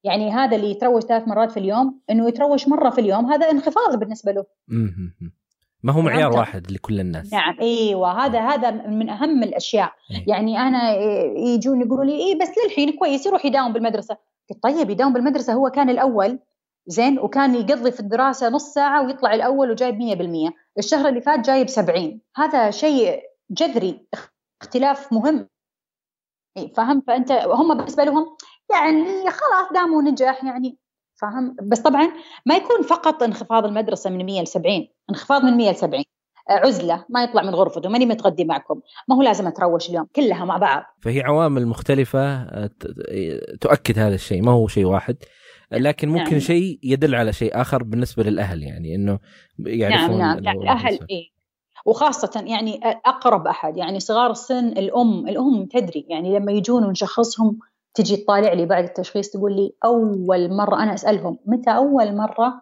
يعني هذا اللي يتروش ثلاث مرات في اليوم إنه يتروش مرة في اليوم هذا انخفاض بالنسبة له م. ما هو معيار واحد لكل الناس نعم إيوه هذا هذا من أهم الأشياء أيه. يعني أنا يجون يقولوا لي إيه بس للحين كويس يروح يداوم بالمدرسة قلت طيب يداوم بالمدرسة هو كان الأول زين وكان يقضي في الدراسة نص ساعة ويطلع الأول وجايب 100% الشهر اللي فات جايب 70 هذا شيء جذري اختلاف مهم. فهم؟ فأنت هم بالنسبة لهم يعني خلاص دام ونجح يعني. فاهم بس طبعا ما يكون فقط انخفاض المدرسة من 100 ل 70 انخفاض من 100 ل 70 عزلة ما يطلع من غرفته ماني متغدي معكم. ما هو لازم أتروش اليوم. كلها مع بعض. فهي عوامل مختلفة تؤكد هذا الشيء. ما هو شيء واحد. لكن ممكن نعم. شيء يدل على شيء آخر بالنسبة للأهل يعني إنه يعرفون نعم نعم. الأهل إيه؟ وخاصة يعني أقرب أحد يعني صغار السن الأم الأم تدري يعني لما يجون ونشخصهم تجي تطالع لي بعد التشخيص تقول لي أول مرة أنا أسألهم متى أول مرة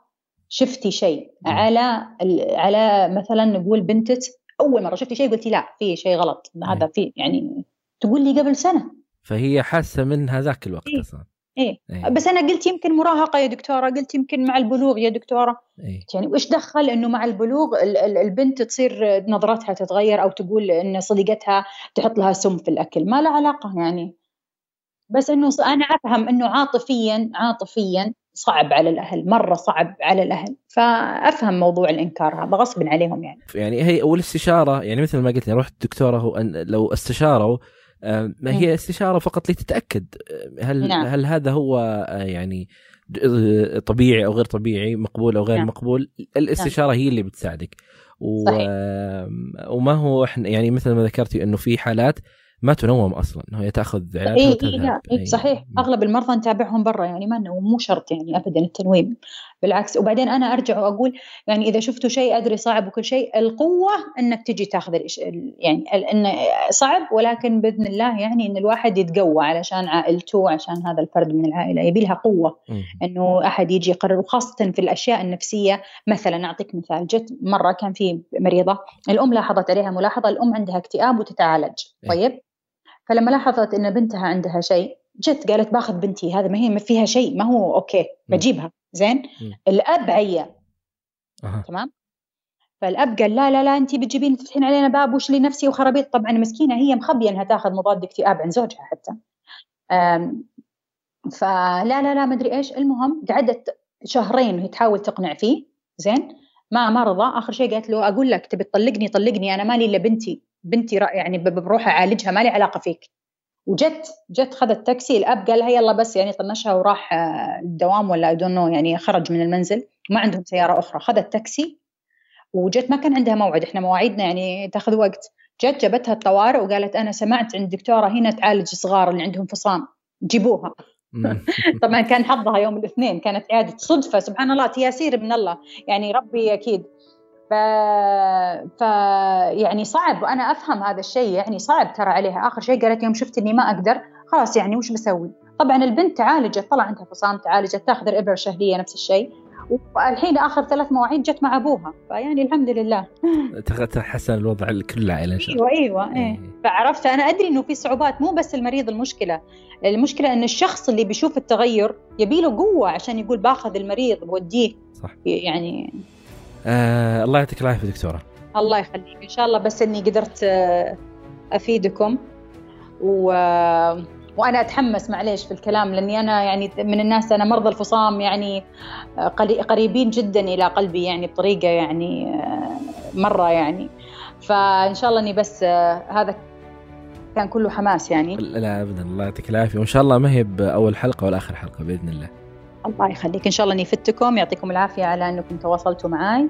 شفتي شيء؟ على على مثلا نقول بنتك أول مرة شفتي شيء؟ قلتي لا في شيء غلط هذا في يعني تقول لي قبل سنة. فهي حاسة من هذاك الوقت إيه؟ إيه. إيه. بس أنا قلت يمكن مراهقة يا دكتورة قلت يمكن مع البلوغ يا دكتورة. إيه؟ يعني وش دخل؟ إنه مع البلوغ البنت تصير نظرتها تتغير أو تقول إن صديقتها تحط لها سم في الأكل. ما له علاقة يعني. بس إنه أنا أفهم إنه عاطفيا عاطفيا صعب على الأهل مرة صعب على الأهل. فأفهم موضوع الإنكار هذا غصب عليهم يعني. يعني هي والاستشاره يعني مثل ما قلت رحت الدكتورة هو أن لو استشاروا ما هي استشارة فقط لتتأكد. هل نعم. هل هذا هو آه، يعني طبيعي أو غير طبيعي مقبول أو غير نعم. مقبول؟ الاستشارة نعم. هي اللي بتساعدك. و... صحيح. وما هو إحنا يعني مثل ما ذكرتي إنه في حالات ما تنوم أصلا هي تأخذ علاجها إيه إيه إيه صحيح. أغلب المرضى نتابعهم برا يعني ما مو شرط يعني ابدا التنويم. بالعكس. وبعدين أنا أرجع وأقول يعني إذا شفتوا شيء أدري صعب وكل شيء القوة إنك تجي تاخذ يعني انه صعب ولكن بإذن الله يعني إن الواحد يتقوى علشان عائلته عشان هذا الفرد من العائلة. يبي لها قوة. إنه أحد يجي يقرر. وخاصة في الأشياء النفسية مثلا أعطيك مثال. جت مرة كان في مريضة الأم لاحظت عليها ملاحظة الأم عندها اكتئاب وتتعالج. إيه. طيب؟ فلما لاحظت إن بنتها عندها شيء جت قالت باخذ بنتي هذا ما هي ما فيها شيء ما هو أوكي بجيبها. زين؟ الأب عيا. أه. تمام؟ فالأب قال لا لا لا أنت بتجيبين تفتحين علينا باب وش لي نفسي وخرابيط. طبعا مسكينة هي مخبية إنها تاخذ مضاد اكتئاب عن زوجها حتى. فلا لا لا ما أدري إيش. المهم قعدت شهرين وهي تحاول تقنع فيه. زين؟ ما ما رضى. آخر شيء قالت له أقول لك تبي تطلقني طلقني أنا مالي إلا بنتي. بنتي يعني بروح أعالجها ما لي علاقة فيك. وجت جت خذت تاكسي الأب قال لها يلا بس يعني طنشها وراح آه، الدوام ولا I know يعني خرج من المنزل ما عندهم سيارة أخرى خذت تاكسي وجت ما كان عندها موعد إحنا مواعيدنا يعني تاخذ وقت. جت جابتها الطوارئ وقالت أنا سمعت عند دكتورة هنا تعالج صغار اللي عندهم فصام جيبوها. طبعا كان حظها يوم الاثنين كانت عياده صدفة سبحان الله تياسير من الله. يعني ربي أكيد ف... ف يعني صعب. وأنا أفهم هذا الشيء يعني صعب ترى عليها. آخر شيء قالت يوم شفت إني ما أقدر خلاص يعني وش بسوي؟ طبعا البنت تعالجت طلع عندها فصام تعالجت تأخذ الإبرة الشهرية نفس الشيء. والحين آخر ثلاث مواعيد جت مع أبوها. فيعني الحمد لله. تحسن الوضع لكل العائله أيوه أيوه إيه. فعرفت أنا أدري إنه في صعوبات مو بس المريض المشكلة. المشكلة إن الشخص اللي بيشوف التغير يبي له قوة عشان يقول باخذ المريض بوديه صح. يعني آه الله يعطيك العافية دكتورة. الله يخليك. إن شاء الله بس إني قدرت آه، أفيدكم. و وأنا أتحمس معليش في الكلام لأني أنا يعني من الناس أنا مرضى الفصام يعني آه، قريبين جدا إلى قلبي يعني بطريقة يعني آه، مرة يعني. فإن شاء الله إني بس آه، هذا كان كله حماس يعني. لا ابدا. الله يعطيك العافية. وإن شاء الله ما هي بأول حلقة ولا آخر حلقة بإذن الله. الله يخليك. إن شاء الله إني فتكم يعطيكم العافية على إنكم تواصلتوا معي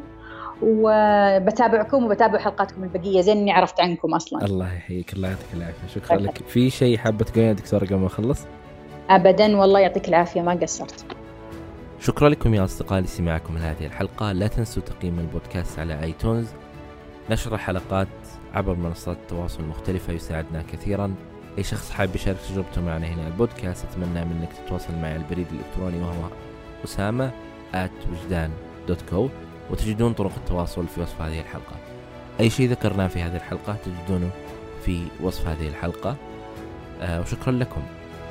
وبتابعكم وبتابع حلقاتكم البقية زين إني عرفت عنكم أصلا. الله يحييك الله يعطيك العافية. شكرا لك. في شيء حابة تقولين دكتوره قبل ما اخلص ابدا والله يعطيك العافية ما قصرت. شكرا لكم يا اصدقائي لاستماعكم لهذه الحلقة. لا تنسوا تقييم البودكاست على آيتونز. نشر الحلقات عبر منصات التواصل المختلفة يساعدنا كثيرا. أي شخص حاب يشارك تجربته معنا هنا البودكاست أتمنى منك تتواصل معي البريد الإلكتروني وهو أسامة وجدان دوت كو وتجدون طرق التواصل في وصف هذه الحلقة. أي شيء ذكرناه في هذه الحلقة تجدونه في وصف هذه الحلقة. آه وشكرا لكم.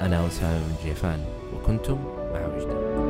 أنا أسامة بن جيفان وكنتم مع وجدان.